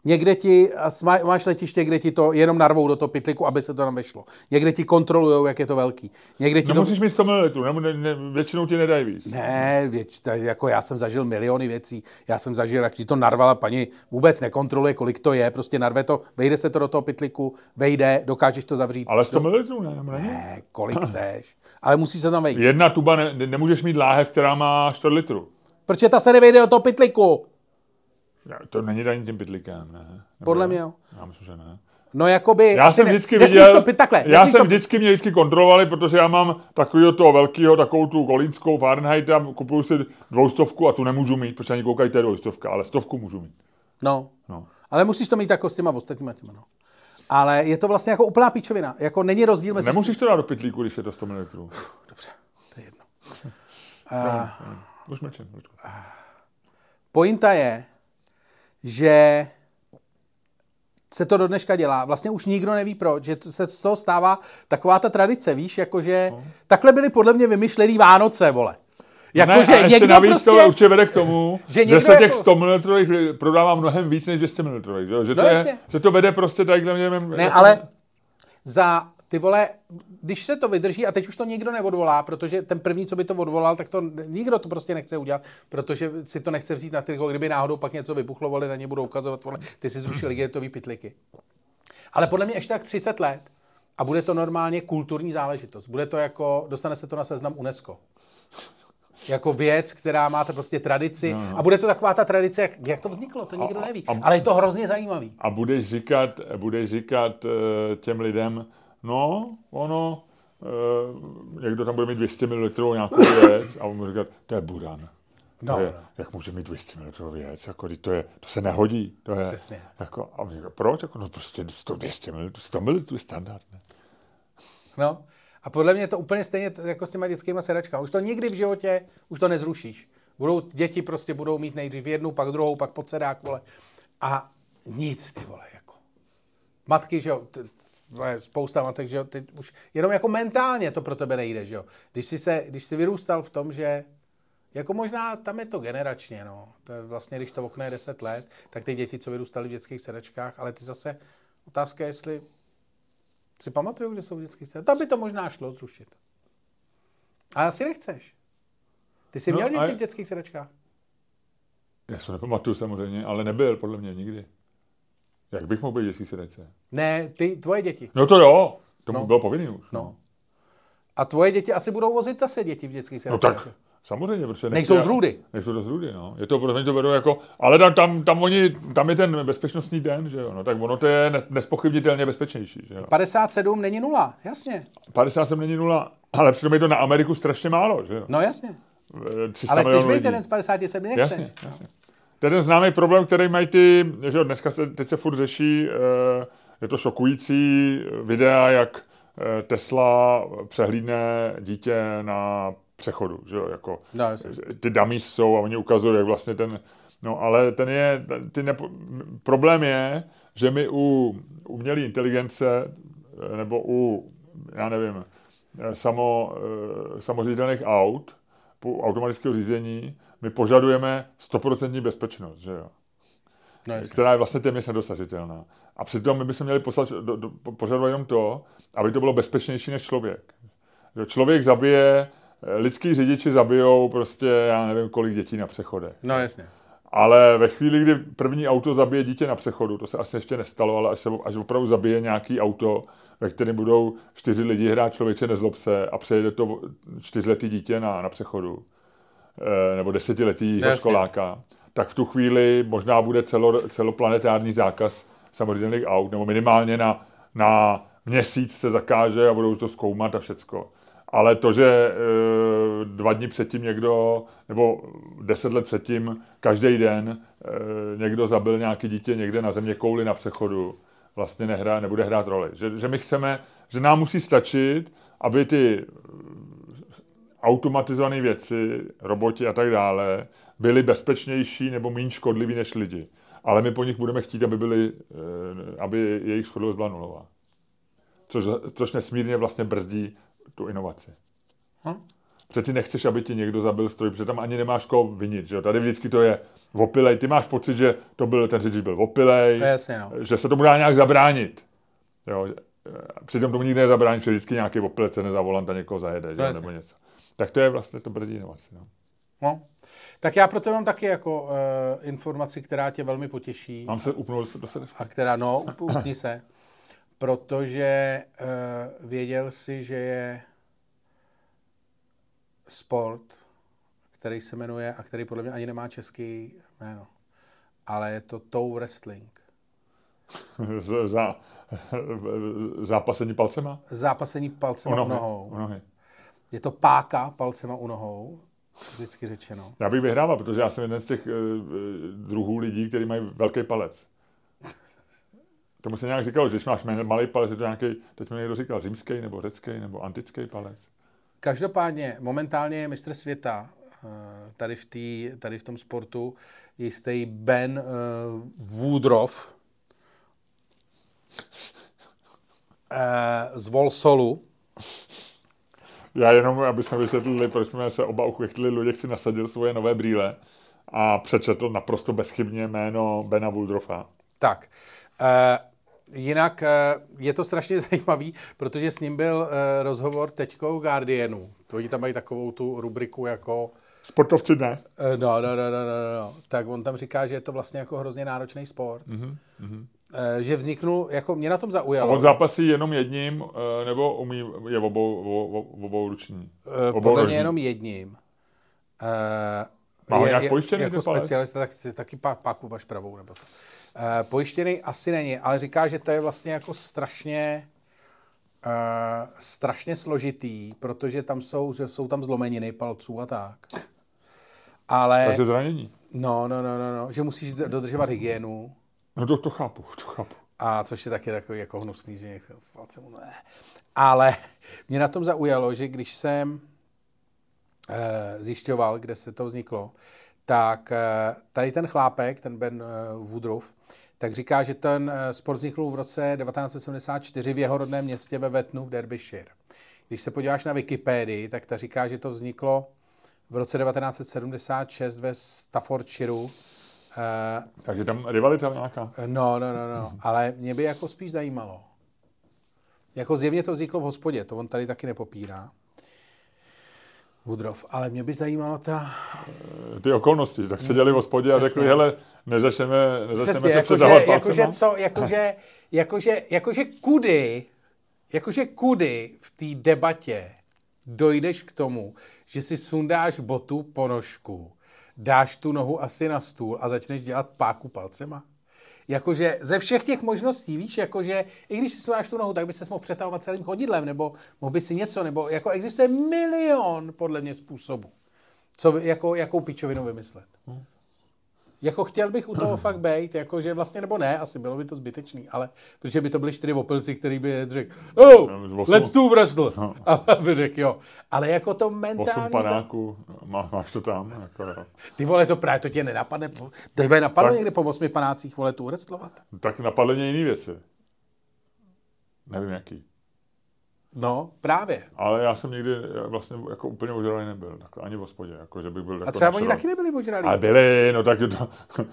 Někde ti, máš letiště, kde ti to jenom narvou do toho pytliku, aby se to tam vešlo. Někde ti kontrolují, jak je to velký. Někde ti to... Nemusíš mít 100 ml, ne, ne, ne, většinou ti nedají víc. Ne, věč, to, jako já jsem zažil miliony věcí. Já jsem zažil, jak ti to narvala paní, vůbec nekontroluje, kolik to je, prostě narve to, vejde se to do toho pytliku, vejde, dokážeš to zavřít. Ale 100 ml ne, ne? Ne, kolik chceš. Ale musí se tam vejít. Jedna tuba, ne, ne- nemůžeš mít láhev, která má 4 litru. Protože ta se nevejde do toho pytliku. To není daní tím pytlikem, ne? Nebo Podle mě jo. Já myslím, že ne. No jakoby... Já jsem ne- vždycky viděl, To, pit- takhle, já jsem to, vždycky mě vždycky kontrolovali, protože já mám takového toho velkého, takovou tu kolínskou Fahrenheit, a kupuju si dvoustovku a tu nemůžu mít, protože ani koukají, to je dvoustovka, ale stovku můžu mít. No, No. ale musíš to mít jako s těma ostatníma těma, no. Ale je to vlastně jako úplná píčovina. Jako není rozdíl mezi... Nemusíš to dát do pytlíku, když je to 100 ml. Dobře, to je jedno. Uh, Už mlčím. Luďku. pointa je, že se to do dneška dělá. Vlastně už nikdo neví proč, že to- se z toho stává taková ta tradice, víš, jakože No. takhle byly podle mě vymyšlený Vánoce, vole. ne, Jakože a ještě někdo navíc prostě... to určitě vede k tomu, Že že, se těch jako- 100 ml prodává mnohem víc než 200 ml. Že, že, to No je, jasně. že to vede prostě takhle. Mě, Ne, ale za ty vole, když se to vydrží, a teď už to nikdo neodvolá, protože ten první, co by to odvolal, tak to nikdo to prostě nechce udělat, protože si to nechce vzít na triko, kdyby náhodou pak něco vybuchlo, vole, na ně budou ukazovat, vole, ty si zrušil ligetový pytliky. Ale podle mě ještě tak 30 let a bude to normálně kulturní záležitost. Bude to jako, dostane se to na seznam UNESCO. Jako věc, která má to prostě tradici. No, no. A bude to taková ta tradice, jak, jak to vzniklo, to nikdo a- neví. a- Ale je to hrozně zajímavý. A budeš říkat, budeš říkat eh, těm lidem, no, ono, eh, někdo tam bude mít 200 ml nějakou věc a on mu říkat, to je buran. No, je, no. Jak může mít 200 ml věc, jako, to, je, to se nehodí. To je, Přesně. Jako, a on říká, proč? Jako, no prostě 100, 200 ml, 100 ml je standard. Ne? No. A podle mě je to úplně stejně jako s těma dětskými sedačkami. Už to nikdy v životě, už to nezrušíš. Budou, děti prostě budou mít nejdřív jednu, pak druhou, pak pod sedák, vole. A nic, ty vole, jako. Matky, že jo, t- vole, spousta matek, že jo, ty už jenom jako mentálně to pro tebe nejde, že jo. Když jsi, se, když jsi vyrůstal v tom, že jako možná tam je to generačně, no. To je vlastně, když to okno je 10 let, tak ty děti, co vyrůstaly v dětských sedačkách, ale ty zase, otázka je, jestli si pamatuju, že jsou vždycky se. Tam by to možná šlo zrušit. Ale asi nechceš. Ty jsi No, měl děti a- v dětských sedačkách? Já se nepamatuju samozřejmě, ale nebyl podle mě nikdy. Jak bych mohl být dětský sedačce? Ne, ty, tvoje děti. No to jo, to No. no. bylo povinný už. No. A tvoje děti asi budou vozit zase děti v dětských No sedačkách. tak, samozřejmě, protože Nejsou z Růdy. Nejsou z Růdy, no. Je to, protože to vedou jako, ale tam, tam, tam, oni, tam je ten bezpečnostní den, že jo, no, tak ono to je ne- nespochybnitelně bezpečnější, že jo. 57 není nula, jasně. 57 není nula, ale přitom je to na Ameriku strašně málo, že jo. No jasně. Eh, 300 Ale chceš být jeden z 57, nechceš. Jasně, jasně. To je ten známý problém, který mají ty, že jo, dneska se, teď se furt řeší, eh, je to šokující videa, jak eh, Tesla přehlídne dítě na přechodu, že jo, jako No, ty dummies jsou a oni ukazují, jak vlastně ten, no ale ten je, ty nepo, problém je, že my u umělé inteligence eh, nebo u, já nevím, samo, samořídelných aut, u automatického řízení, my požadujeme 100% bezpečnost, že jo? No, která je vlastně téměř nedosažitelná. A přitom my bychom měli poslat, do, do, požadovat jenom to, aby to bylo bezpečnější než člověk. Že člověk zabije, eh, lidský řidiči zabijou prostě, já nevím, kolik dětí na přechodech. no jasně. Ale ve chvíli, kdy první auto zabije dítě na přechodu, to se asi ještě nestalo, ale až, se, až opravdu zabije nějaký auto, ve kterém budou čtyři lidi hrát člověče nezlob se a přejede to čtyřletý dítě na, na přechodu, nebo desetiletý Jasně. školáka, tak v tu chvíli možná bude celo, celoplanetární zákaz samořídelných aut, nebo minimálně na, na měsíc se zakáže a budou to zkoumat a všecko. Ale to, že e, dva dny předtím někdo, nebo deset let předtím, každý den e, někdo zabil nějaký dítě někde na země kouli na přechodu, vlastně nehrá, nebude hrát roli. Že, že my chceme, že nám musí stačit, aby ty automatizované věci, roboti a tak dále, byly bezpečnější nebo méně škodliví než lidi. Ale my po nich budeme chtít, aby, byly, eh, aby jejich škodlivost byla nulová. Což, což nesmírně vlastně brzdí tu inovaci. Hm? Přeci nechceš, aby ti někdo zabil stroj, protože tam ani nemáš koho vinit. Že? jo. Tady vždycky to je opilej. Ty máš pocit, že to byl, ten řidič byl opilej, To jasně, no. že se tomu dá nějak zabránit. Jo, eh, přitom tomu nikdy nezabrání, že vždycky nějaký opilec se nezavolant a někoho zajede, že? nebo něco. Tak to je vlastně to brzdíno asi. No. no. Tak já proto mám taky jako uh, informaci, která tě velmi potěší. Mám se upnout do sebe. A která, no, up- upni se. Protože uh, věděl si, že je sport, který se jmenuje, a který podle mě ani nemá český jméno, ale je to Toe Wrestling. Za, zápasení palcema? Zápasení palcema nohy. nohou. Nohy. Je to páka palcema u nohou, vždycky řečeno. Já bych vyhrával, protože já jsem jeden z těch uh, druhů lidí, kteří mají velký palec. Tomu se nějak říkalo, že když máš malý palec, je to nějaký, teď mi někdo říkal, římský, nebo řecký, nebo antický palec. Každopádně momentálně je mistr světa eh, tady v, tý, tady v tom sportu jistý Ben uh, Woodruff eh, z Volsolu. Já jenom, aby jsme vysvětlili, proč jsme se oba uchechtili, Luděk si nasadil svoje nové brýle a přečetl naprosto bezchybně jméno Bena Woodroffa. Tak, eh, jinak eh, je to strašně zajímavý, protože s ním byl eh, rozhovor teďko v Guardianu. Oni tam mají takovou tu rubriku jako Sportovci ne. Eh, No, no, no, no, no, no. Tak on tam říká, že je to vlastně jako hrozně náročný sport. Mm-hmm. Že vzniknul, jako mě na tom A zaujalo. on zápasí jenom jedním, eh, nebo umí, je obou, obou, obou ruční? Eh, Obou Podle mě jenom jedním. Eh, Má ho nějak pojištěný Jako specialista, tak si taky pá, páku máš pravou. Nebo to. Eh, Pojištěný asi není, ale říká, že to je vlastně jako strašně strašně složitý, protože tam jsou, že jsou tam zlomeniny palců a tak. Ale, Takže zranění. no, no, no, no, no, že musíš dodržovat hygienu, No to, to chápu, to chápu. A což je taky takový jako hnusný, že někdo s palcem, ne. Ale mě na tom zaujalo, že když jsem e, zjišťoval, kde se to vzniklo, tak e, tady ten chlápek, ten Ben e, Woodruff, tak říká, že ten sport vznikl v roce 1974 v jeho rodném městě ve Vetnu v Derbyshire. Když se podíváš na Wikipedii, tak ta říká, že to vzniklo v roce 1976 ve Staffordshireu. E, Takže tam rivalita nějaká. No, no, no, no. Ale mě by jako spíš zajímalo. Jako zjevně to vzniklo v hospodě, to on tady taky nepopírá. Woodruff. Ale mě by zajímalo ta... Ty okolnosti, tak seděli v hospodě a Přesně. řekli, hele, nezačneme, nezačneme Přesně, se jakože, předávat jakože, palcema. co, jakože, jakože, jakože kudy, jakože kudy v té debatě dojdeš k tomu, že si sundáš botu po nožku, dáš tu nohu asi na stůl a začneš dělat páku palcema? Jakože ze všech těch možností, víš, jakože i když si sundáš tu nohu, tak by se mohl přetahovat celým chodidlem, nebo mohl by si něco, nebo jako existuje milion podle mě způsobů, co, jako, jakou pičovinu vymyslet. Jako chtěl bych u toho fakt být, jakože vlastně, nebo ne, asi bylo by to zbytečný, ale protože by to byli čtyři opilci, který by řekl, oh, osm. let's do wrestle. A by řekl, jo. Ale jako to Osm mentální, to, panáků, má, máš to tam. Jako, jo. ty vole, to právě to tě nenapadne, tebe napadlo Tak. někdy po osmi panácích, vole, tu wrestlovat? tak napadly mě jiné věci. Nevím jaký. No, právě. Ale já jsem nikdy vlastně jako úplně ožralý nebyl. Takhle, ani v hospodě. Jako, že bych byl A jako třeba oni taky nebyli ožralí. Ale byli, no tak je to...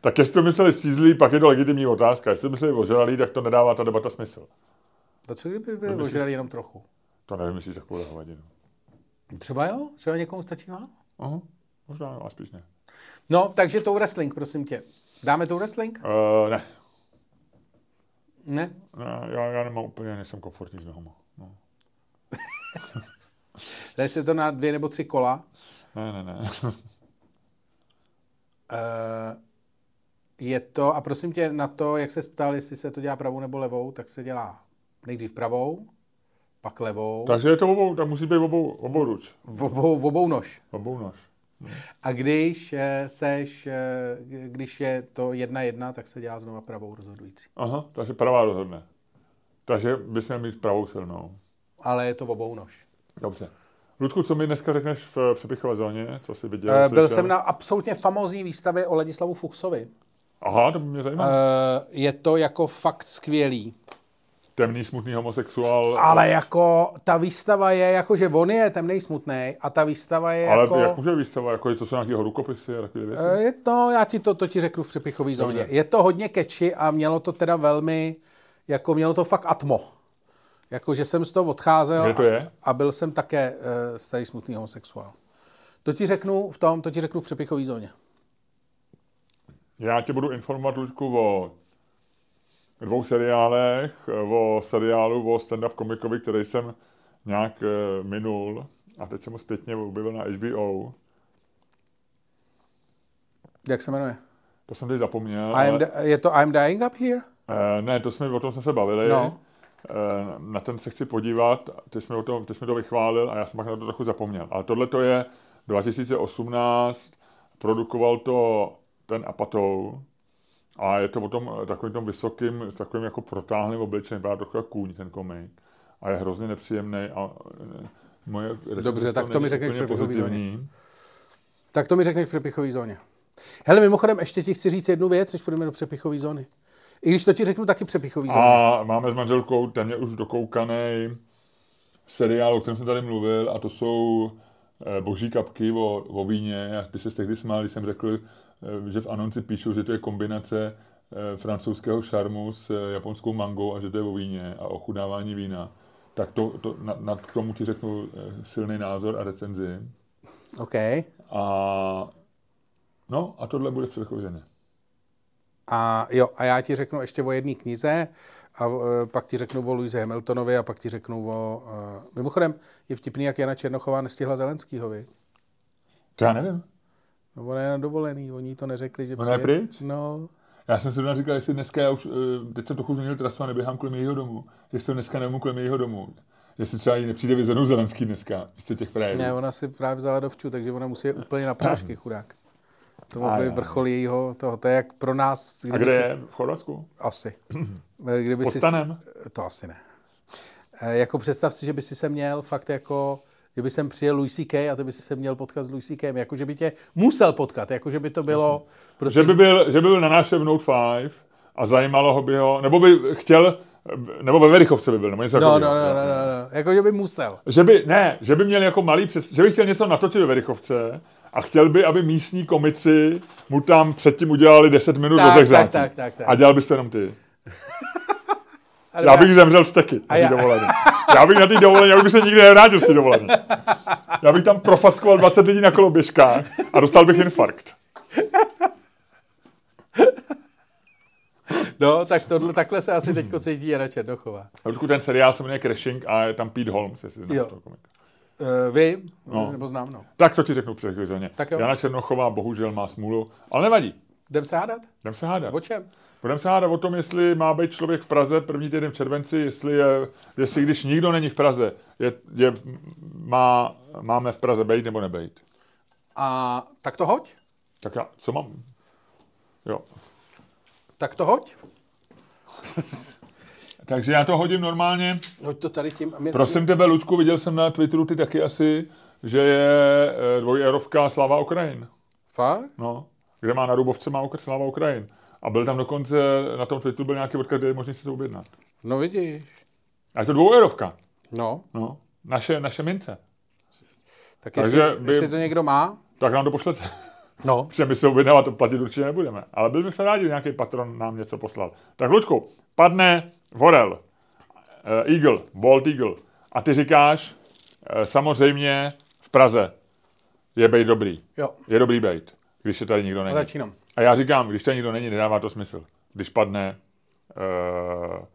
tak jestli to mysleli střízlí, pak je to legitimní otázka. Jestli to mysleli ožralí, tak to nedává ta debata smysl. To co kdyby byli Nemyslíš? ožralí jenom trochu? To nevymyslíš takovou hovadinu. Třeba jo, třeba někomu stačí málo. Aha, možná, jo, ale spíš ne. No, takže tou wrestling, prosím tě. Dáme tou wrestling? Uh, ne. Ne? ne já, já nemám úplně, nejsem komfortní s nohama. No. Dají se to na dvě nebo tři kola. Ne, ne, ne. Eh, je to, a prosím tě, na to, jak se ptal, jestli se to dělá pravou nebo levou, tak se dělá nejdřív pravou, pak levou, Takže je to obou, tak musí být obou, obou ruč. v obou, v obou nož. Obou nož. A když eh, seš, eh, když je to jedna jedna, tak se dělá znova pravou rozhodující. Aha, takže pravá rozhodne. Takže bys měl mít pravou silnou. Ale je to obou nož. Dobře. Ludku, co mi dneska řekneš v eh, přepichové zóně? Co jsi viděl? Eh, Byl slyšel? jsem na absolutně famózní výstavě o Ladislavu Fuchsovi. Aha, to by mě zajímalo. Eh, Je to jako fakt skvělý. Temný, smutný homosexuál. Ale jako ta výstava je, jako že on je temný, smutný a ta výstava je Ale jako... jak může výstava? Jako, to jsou nějaké rukopisy a takové věci? Eh, Je to, já ti to, to ti řeknu v přepichové zóně. Dobře. Je to hodně catchy a mělo to teda velmi, jako mělo to fakt atmo. Jako, že jsem z toho odcházel Kde to je? a byl jsem také uh, starý smutný homosexuál. To ti řeknu v tom, to ti řeknu v přepichové zóně. Já tě budu informovat, Luďku, o dvou seriálech, o seriálu o stand-up komikovi, který jsem nějak eh, minul a teď jsem ho zpětně objevil na HBO. Jak se jmenuje? To jsem teď zapomněl. I am ale, je to I'm Dying Up Here? eh, ne, to jsme, o tom jsme se bavili. No. Eh, na ten se chci podívat, ty jsi, mi o tom, ty jsi mi to vychválil a já jsem pak na to trochu zapomněl. Ale tohle to je 2018, produkoval to ten Apatou a je to o tom eh, takovým tom vysokým, takovým jako protáhlým obličejem, vypadá trochu jako kůň ten komik a je hrozně nepříjemný a eh, moje Dobře, tak to mi řekneš v přepichové pozitivní. Tak to mi řekneš v přepichové zóně. Hele, mimochodem, ještě ti chci říct jednu věc, než půjdeme do přepichové zóny. I když to ti řeknu taky přepichové zóně. A máme s manželkou téměř už dokoukaný seriál, o kterém jsem tady mluvil, a to jsou eh, Boží kapky o, o víně. A ty se tehdy smál, když jsem řekl, že v anonci píšou, že to je kombinace eh, francouzského šarmu s eh, japonskou mangou a že to je o víně a o chudávání vína. Tak to, to, na, na k tomu ti řeknu eh, silný názor a recenzi. OK. A no a tohle bude předchození. A jo, a já ti řeknu ještě o jedné knize, a e, pak ti řeknu o Louise Hamiltonovi a pak ti řeknu o... E, mimochodem, je vtipný, jak Jana Černochová nestihla Zelenskýho, vi? To já nevím. No ona je na dovolený, oni to neřekli, že Ona je přijede. pryč? No, Já jsem si říkal, jestli dneska já už, eh, teď jsem trochu změnil trasu a neběhám kolem jejího domu, jestli to dneska nevím kolem jejího domu. Jestli třeba jí nepřijde vyzvednout Zelenský dneska, jste těch frajerů. ne, ona si právě vzala dovču, takže ona musí jít úplně na prášky, chudák. To A by vrchol jejího toho, to je jak pro nás, A kdyby kde si, je? V Chorvatsku? Asi. E, Kdyby Pod si, to asi ne. E, jako představ si, že by si se měl fakt jako, kdyby sem přijel Louis C.K. a ty by si se měl potkat s Louis C.K. Jako, že by tě musel potkat, jako, že by to bylo prostě... Že by, byl, že by byl na našem Note 5 a zajímalo ho by ho, nebo by chtěl, nebo ve Verichovce by byl, nebo něco No, no, takového. no, no, no, no, jako, že by musel. Že by, ne, že by měl jako malý přes, že by chtěl něco natočit ve Verichovce a chtěl by, aby místní komici mu tam předtím udělali 10 minut Tak, rozehřátí. tak, tak, tak, tak. A dělal bys to jenom ty. Ale Já bych zemřel z teky na já- té dovolené. Já bych na té dovolené, já bych se nikdy nevrátil z té dovolené. Já bych tam profackoval 20 lidí na koloběžkách a dostal bych infarkt. No, tak tohle, takhle se asi teďko cítí Jana Černochová. Ludku, ten seriál se jmenuje Crashing a je tam Pete Holmes, jestli znáš Jo. toho komika. Uh, vy? No. Nebo znám, no. Tak to ti řeknu jo. Jana Černochová bohužel má smůlu, ale nevadí. Jdem se hádat? Jdem se hádat. O čem? Budeme se hádat o tom, jestli má být člověk v Praze první týden v červenci, jestli, je, jestli když nikdo není v Praze, je, je, má, máme v Praze být nebo nebejt. A tak to hoď. Tak já, co mám? Jo. Tak to hoď. Takže já to hodím normálně. Hoď to tady tím. my- Prosím tebe, Ludku, viděl jsem na Twitteru ty taky asi, že je eh, dvojerovka Slava Ukrajin. Fakt? No, kde má na Rubovce má Ukr- Slava Ukrajin. A byl tam dokonce, na tom Twitteru byl nějaký odkaz, kde je možné si to objednat. No vidíš. A je to dvoueurovka. No, No, naše, naše mince. tak Takže jestli, by- jestli to někdo má, Tak nám to pošlete. no. Protože my se objednávat to platit určitě nebudeme. Ale byli bychom rádi, nějaký patron nám něco poslal. Tak Luďku, padne Vorel, uh, Eagle, Bald Eagle. A ty říkáš, uh, samozřejmě v Praze je bejt dobrý. Jo, Je dobrý bejt, když je tady nikdo a není. začínám. A já říkám, když tady nikdo není, nedává to smysl. Když padne... Uh, uh,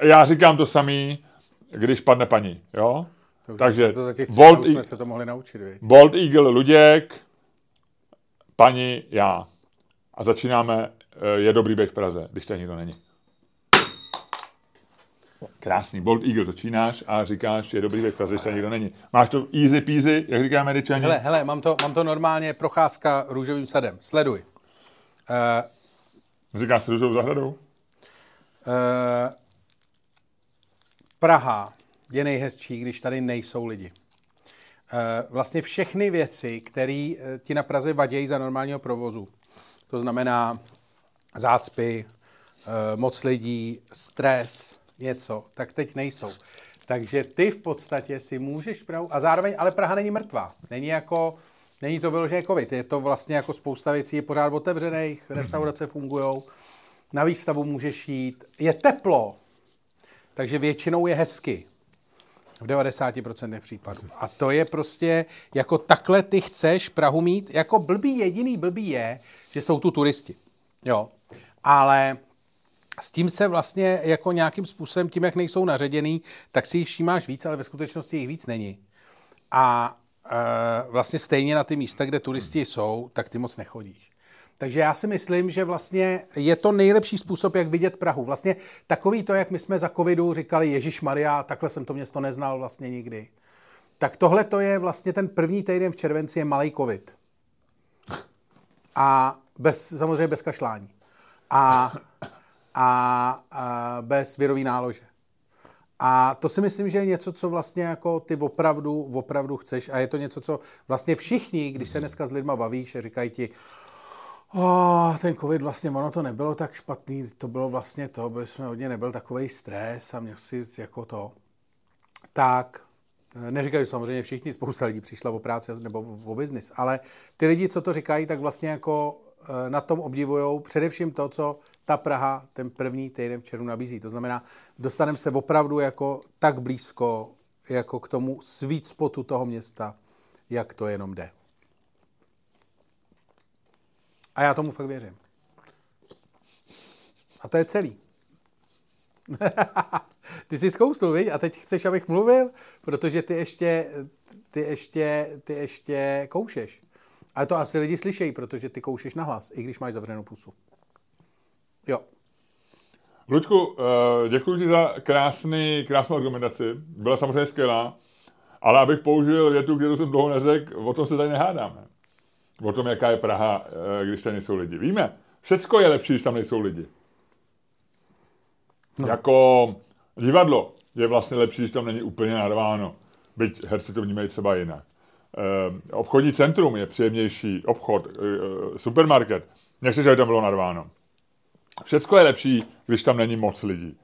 já říkám to samý, když padne paní, jo? To Takže to za těch Bolt jsme se to mohli naučit, viď? Bold Eagle Luděk, paní já. A začínáme, eh, je dobrý být v Praze, když tady nikdo není. Krásný. Bold Eagle začínáš a říkáš, je dobrý být v Praze, když tady nikdo není. Máš to easy peasy, jak říkáme američani? Hele, hele, mám to, mám to normálně procházka růžovým sadem. Sleduj. Uh, Říkáš s růžovou zahradou? uh, Praha je nejhezčí, když tady nejsou lidi. Uh, vlastně všechny věci, které uh, ti na Praze vadějí za normálního provozu, to znamená zácpy, moc lidí, stres, něco, tak teď nejsou. Takže ty v podstatě si můžeš Prahu, a zároveň, ale Praha není mrtvá. Není jako, není to vyloženě covid, je to vlastně jako spousta věcí, je pořád otevřených, restaurace fungují, na výstavu můžeš jít, je teplo, takže většinou je hezky. V 90% případů. A to je prostě, jako takhle ty chceš Prahu mít, jako blbý jediný blbý je, že jsou tu turisti. Jo. Ale s tím se vlastně jako nějakým způsobem, tím, jak nejsou naředěný, tak si jich všímáš víc, ale ve skutečnosti jich víc není. A e, vlastně stejně na ty místa, kde turisti jsou, tak ty moc nechodíš. Takže já si myslím, že vlastně je to nejlepší způsob, jak vidět Prahu. Vlastně takový to, jak my jsme za covidu říkali, Ježíš Maria, takhle jsem to město neznal vlastně nikdy. Tak tohle to je vlastně ten první týden v červenci je malý covid. A bez, samozřejmě bez kašlání. A, a, a bez virový nálože. A to si myslím, že je něco, co vlastně jako ty opravdu, opravdu chceš a je to něco, co vlastně všichni, když se dneska s lidma bavíš říkají ti, Oh, ten covid vlastně, ono to nebylo tak špatný, to bylo vlastně to, byli jsme hodně, nebyl takový stres a měl si jako to. Tak, neříkají samozřejmě všichni, spousta lidí přišla o práci nebo o biznis, ale ty lidi, co to říkají, tak vlastně jako eh, na tom obdivují především to, co ta Praha ten první týden v červnu nabízí. To znamená, dostaneme se opravdu jako tak blízko jako k tomu sweet spotu toho města, jak to jenom jde. A já tomu fakt věřím. A to je celý. ty jsi zkousnul, viď? A teď chceš, abych mluvil? Protože ty ještě, ty ještě, ty ještě koušeš. Ale to asi lidi slyšejí, protože ty koušeš na hlas, i když máš zavřenou pusu. Jo. Luďku, eh, děkuji ti za krásný, krásnou argumentaci. Byla samozřejmě skvělá, ale abych použil větu, kterou jsem dlouho neřekl, o tom se tady nehádáme o tom, jaká je Praha, eh, když tam nejsou lidi. Víme, všecko je lepší, když tam nejsou lidi. No. Jako divadlo je vlastně lepší, když tam není úplně narváno. Byť herci to vnímají třeba jinak. E, obchodní centrum je příjemnější, obchod, supermarket. Nechci, aby tam bylo narváno. Všecko je lepší, když tam není moc lidí.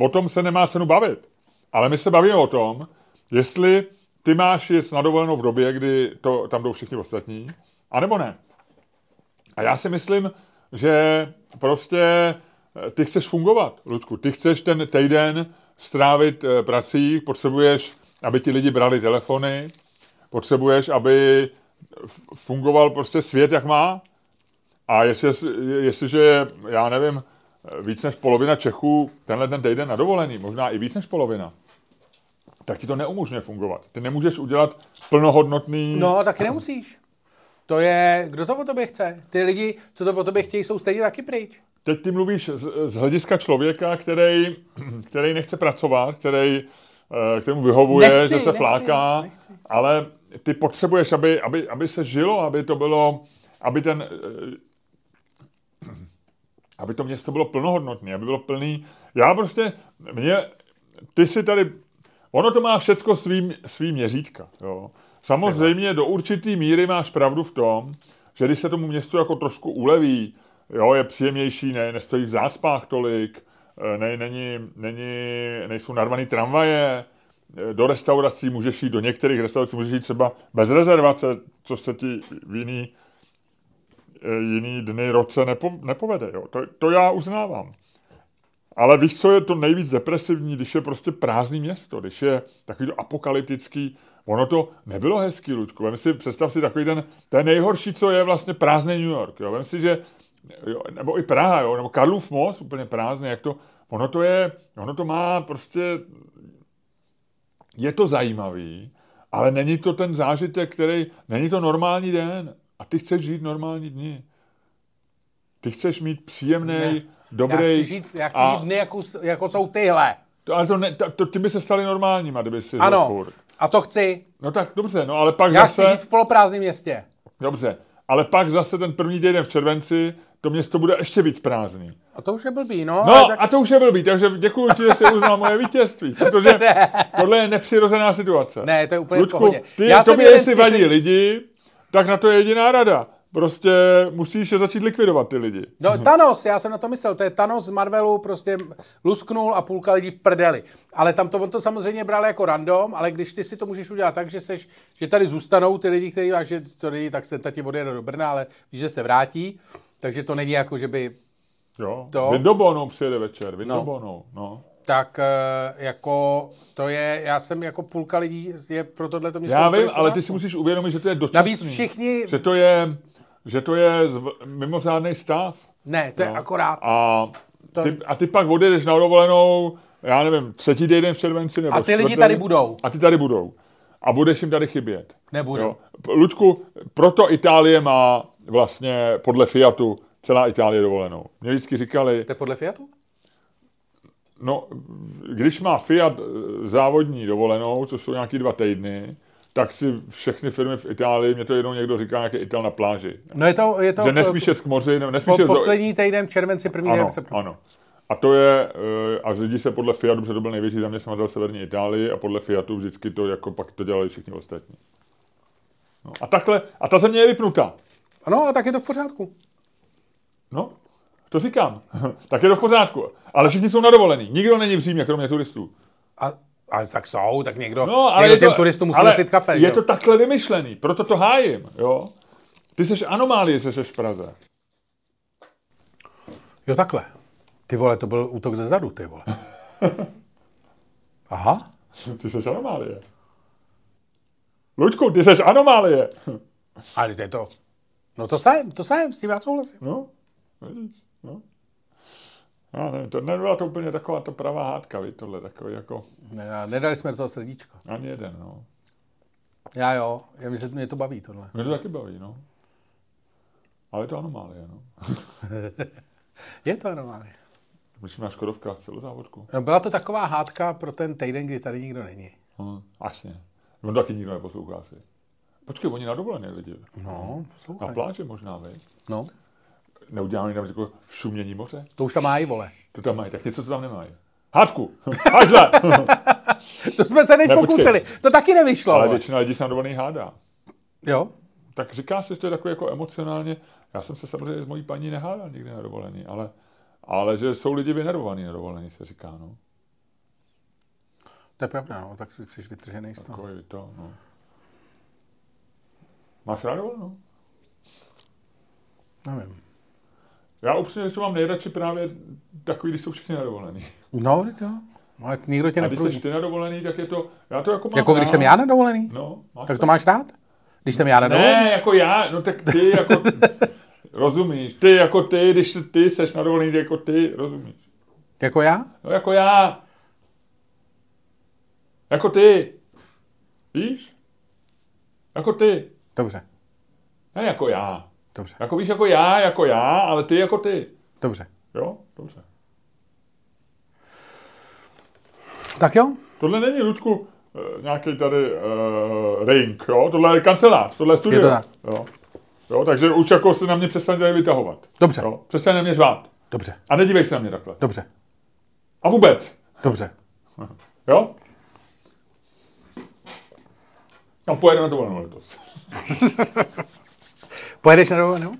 O tom se nemá cenu bavit. Ale my se bavíme o tom, jestli ty máš jet na dovolenou v době, kdy to, tam jdou všichni ostatní, a nebo ne. A já si myslím, že prostě eh, ty chceš fungovat, Ludku. Ty chceš ten týden strávit eh, prací, potřebuješ, aby ti lidi brali telefony, potřebuješ, aby fungoval prostě svět, jak má. A jestli, jestliže, já nevím, víc než polovina Čechů tenhle ten týden na dovolený, možná i víc než polovina, tak ti to neumožňuje fungovat. Ty nemůžeš udělat plnohodnotný... No, taky nemusíš. To je, kdo to po tobě chce? Ty lidi, co to po tobě chtějí, jsou stejně taky pryč. Teď ty mluvíš z, z hlediska člověka, který, který nechce pracovat, který, eh, kterému vyhovuje, nechci, že se nechci, fláká, nechci. ale ty potřebuješ, aby, aby, aby se žilo, aby to bylo, aby ten, eh, aby to město bylo plnohodnotné, aby bylo plný. Já prostě, mě, ty si tady, ono to má všecko svým, svým měřítka, jo. Samozřejmě do určitý míry máš pravdu v tom, že když se tomu městu jako trošku uleví, jo, je příjemnější, ne, nestojí v zácpách tolik, eh, ne, není, není, nejsou narvaný tramvaje, eh, do restaurací můžeš jít, do některých restaurací můžeš jít třeba bez rezervace, co se ti v jiný, jiný dny roce nepo, nepovede. Jo. To, to já uznávám. Ale víš, co je to nejvíc depresivní, když je prostě prázdný město, když je takový to apokalyptický, ono to nebylo hezký, Luďku. Vem si, představ si takový ten, ten nejhorší, co je vlastně prázdný New York. Jo. Vem si, že, jo, nebo i Praha, jo, nebo Karlův most, úplně prázdný, jak to, ono to je, ono to má prostě, je to zajímavý, ale není to ten zážitek, který, není to normální den. A ty chceš žít normální dny. Ty chceš mít příjemný, dobrý. Já chci žít, já chci a... žít dny, jako, jako jsou tyhle. To, ale to, ne, to, to, ty by se stali normálníma, kdyby si Ano, furt. a to chci. No tak dobře, no ale pak já zase... Já chci žít v poloprázdném městě. Dobře, ale pak zase ten první týden v červenci to město bude ještě víc prázdný. A to už je blbý, no. No tak... a to už je blbý, takže děkuji ti, že jsi uznal moje vítězství, protože tohle je nepřirozená situace. Ne, to je úplně Lučku, v pohodě. ty, Já tobě jestli vadí lidi, tak na to je jediná rada prostě musíš je začít likvidovat ty lidi. No, Thanos, já jsem na to myslel, to je Thanos z Marvelu, prostě lusknul a půlka lidí v prdeli. Ale tam to, on to samozřejmě bral jako random, ale když ty si to můžeš udělat tak, že, seš, že tady zůstanou ty lidi, kteří máš, že to lidi, tak se tati odjede do Brna, ale víš, že se vrátí, takže to není jako, že by Jo, To- Windobonou přijede večer, No. Windobonou, no. Tak eh, jako to je, já jsem jako půlka lidí je pro tohle to město. Já vím, ale ty si musíš uvědomit, že to je dočasný. Navíc všichni, Že to je, že to je zv, mimořádný stav. ne, to je No. akorát. A ty, a ty pak odjedeš na dovolenou, já nevím, třetí týden v červenci nebo A ty lidi čtvrtý. tady budou. A ty tady budou. A budeš jim tady chybět. Nebudou. Jo. Luďku, proto Itálie má vlastně podle Fiatu celá Itálie dovolenou. Mě vždycky říkali, To je podle Fiatu? No, když má Fiat eh, závodní dovolenou, což jsou nějaký dva týdny, tak si všechny firmy v Itálii, mě to jednou někdo říká, jak je Ital na pláži. No je to, je to Že nesmíš jet k moři, ne- nesmíš po, poslední týden v červenci, první den ano, v srpnu. ano. A to je, eh, a řídí se podle Fiatu, protože to byl největší zaměstnavatel v severní Itálii a podle Fiatu vždycky to jako pak to dělali všichni ostatní. No, a takhle, a ta země je vypnutá. No a tak je to v pořádku. No, to říkám. tak je to v pořádku. Ale všichni jsou na dovolený. Nikdo není v Římě, kromě turistů. A, a tak jsou, tak někdo, No, ale někdo těm turistům musí nosit kafe. Je jo? to takhle vymyšlený, proto to hájím, jo. Ty seš anomálie, že seš v Praze. Jo, takhle. Ty vole, to byl útok ze zadu, ty vole. Aha. Ty seš anomálie. Luďku, ty seš anomálie. Ale to je to. No to jsem, to jsem, s tím já souhlasím. No, vidíš, no. Já nevím, to nebyla to úplně taková to pravá hádka, víš, tohle takový jako Ne, nedali jsme do toho srdíčko. ani jeden, no. Já jo, já myslím, že mě to baví tohle. Mě to taky baví, no. Ale je to anomálie, no. Je to normálně. Myslím na Škodovkách celozávodku. No, Byla to taková hádka pro ten týden, kdy tady nikdo není. Hm, jasně. On taky nikdo neposlouchá asi. Počkej, oni na dovolené lidi. No, Na poslouchej. pláži možná, víš? No, Neuděláme tam jako šumění moře? to už tam mají, vole. To tam mají, tak něco, co tam nemají. Hádku! Hajzle! To jsme se teď Ne, počkej. pokusili. To taky nevyšlo. Ale většina lidí se na dovolený hádá. Jo? Tak říká se, že to je takové jako emocionálně. Já jsem se samozřejmě s mojí paní nehádal nikdy na dovolený, ale, ale že jsou lidi vynervovaní na dovolený, se říká, no. To je pravda, no, tak jsi vytržený z toho. Takový to, no. Máš rád dovolenou? Nevím. Já upřímně řečeno mám nejradši právě takový, když jsou všichni na dovolený. No, jo. No, jak nikdo tě A když neprudí. jsi ty na dovolený, tak je to, já to jako mám Jako když rád. jsem já na dovolený? No, máš Tak to máš rád? Když jsem já na dovolený? Ne, jako já, no tak ty jako, rozumíš, ty jako ty, když ty seš na dovolený, jako ty, rozumíš. Jako já? No jako já. Jako ty. Víš? Jako ty. Dobře, Ne jako já. Dobře, Jako víš, jako já, jako já, ale ty jako ty. dobře. Jo? Dobře. Tak jo? Tohle není, Ludku, eh, nějaký tady uh, ring, jo? Tohle je kancelář, tohle je studio. Je to tak. Jo? jo? Takže už jako se na mě přestaň tady vytahovat. Dobře, Jo? Přestaň na mě řvát. dobře, A nedívej se na mě takhle. dobře, A vůbec. dobře. Jo? Kam pojedeme na dovolenou letos? Pojedeš na dovolenou?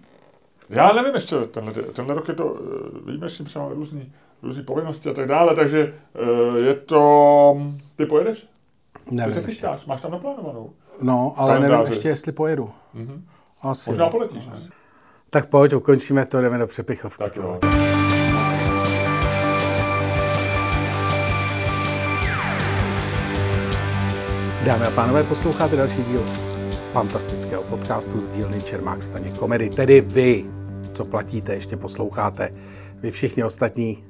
Já nevím ještě, tenhle, tenhle rok je to eh, výjimečný, třeba máme různý, různý povinnosti a tak dále, takže eh, je to... Ty pojedeš? Ty se Nevím ještě. chystáš, máš tam naplánovanou. No, ale nevím Kalendáři. ještě, jestli pojedu. Asi. Možná poletíš, ne? Tak pojď, ukončíme to, jdeme do přepichovky. Tak jo. Dámy a pánové, posloucháte další díl fantastického podcastu z dílny Čermák Staně Komedy. Tedy vy, co platíte, ještě posloucháte. Vy všichni ostatní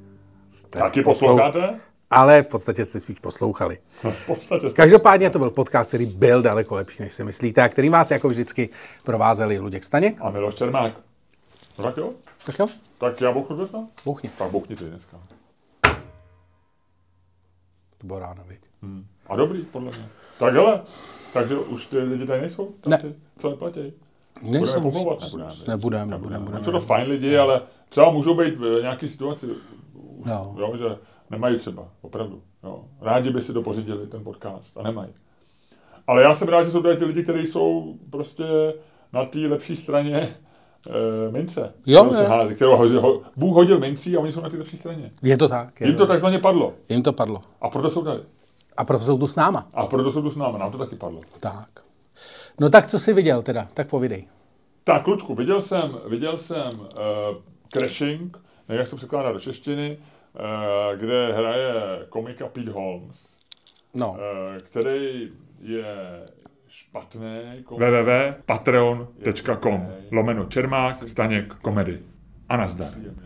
jste Taky poslou- posloucháte? Ale v podstatě jste spíš poslouchali. V podstatě. Každopádně to byl podcast, který byl daleko lepší, než si myslíte, a který vás jako vždycky provázeli Luděk Staněk. A Miloš Čermák. No tak jo, Tak jo, tak já bouchnu dneska? bouchni. Tak bouchni ty dneska. To bylo ráno, viď? A dobrý, podle mě. Tak hele, takže už ty lidi tady nejsou? Tam Ne. Ty, co neplatí? Nejsou. pomlouvat? Nebudeme. Nebudeme, nebudeme, Jsou nebudeme. to fajn lidi, ale třeba můžou být v nějaké situaci, No. jo, že nemají třeba, opravdu. Jo. Rádi by si to pořídili, ten podcast, a nemají. Ale já jsem rád, že jsou tady ty lidi, kteří jsou prostě na té lepší straně uh, mince, Jo, kterou se hází, kterou hodil, ho, Bůh hodil mincí a oni jsou na té lepší straně. Je to tak. Je Jim to takzvaně padlo. Jim to padlo. A proto jsou tady. A proto jsou tu s náma. A proto jsou tu s námi. Nám to taky padlo. Tak. No tak co jsi viděl teda? Tak povidej. Tak, klučku, viděl jsem, viděl jsem uh, Crashing, nevím, jak se překládá do češtiny, uh, kde hraje komika Pete Holmes, No. uh, který je špatný komik. www.patreon.com lomeno Čermák, Staněk, komedy. A nazdar.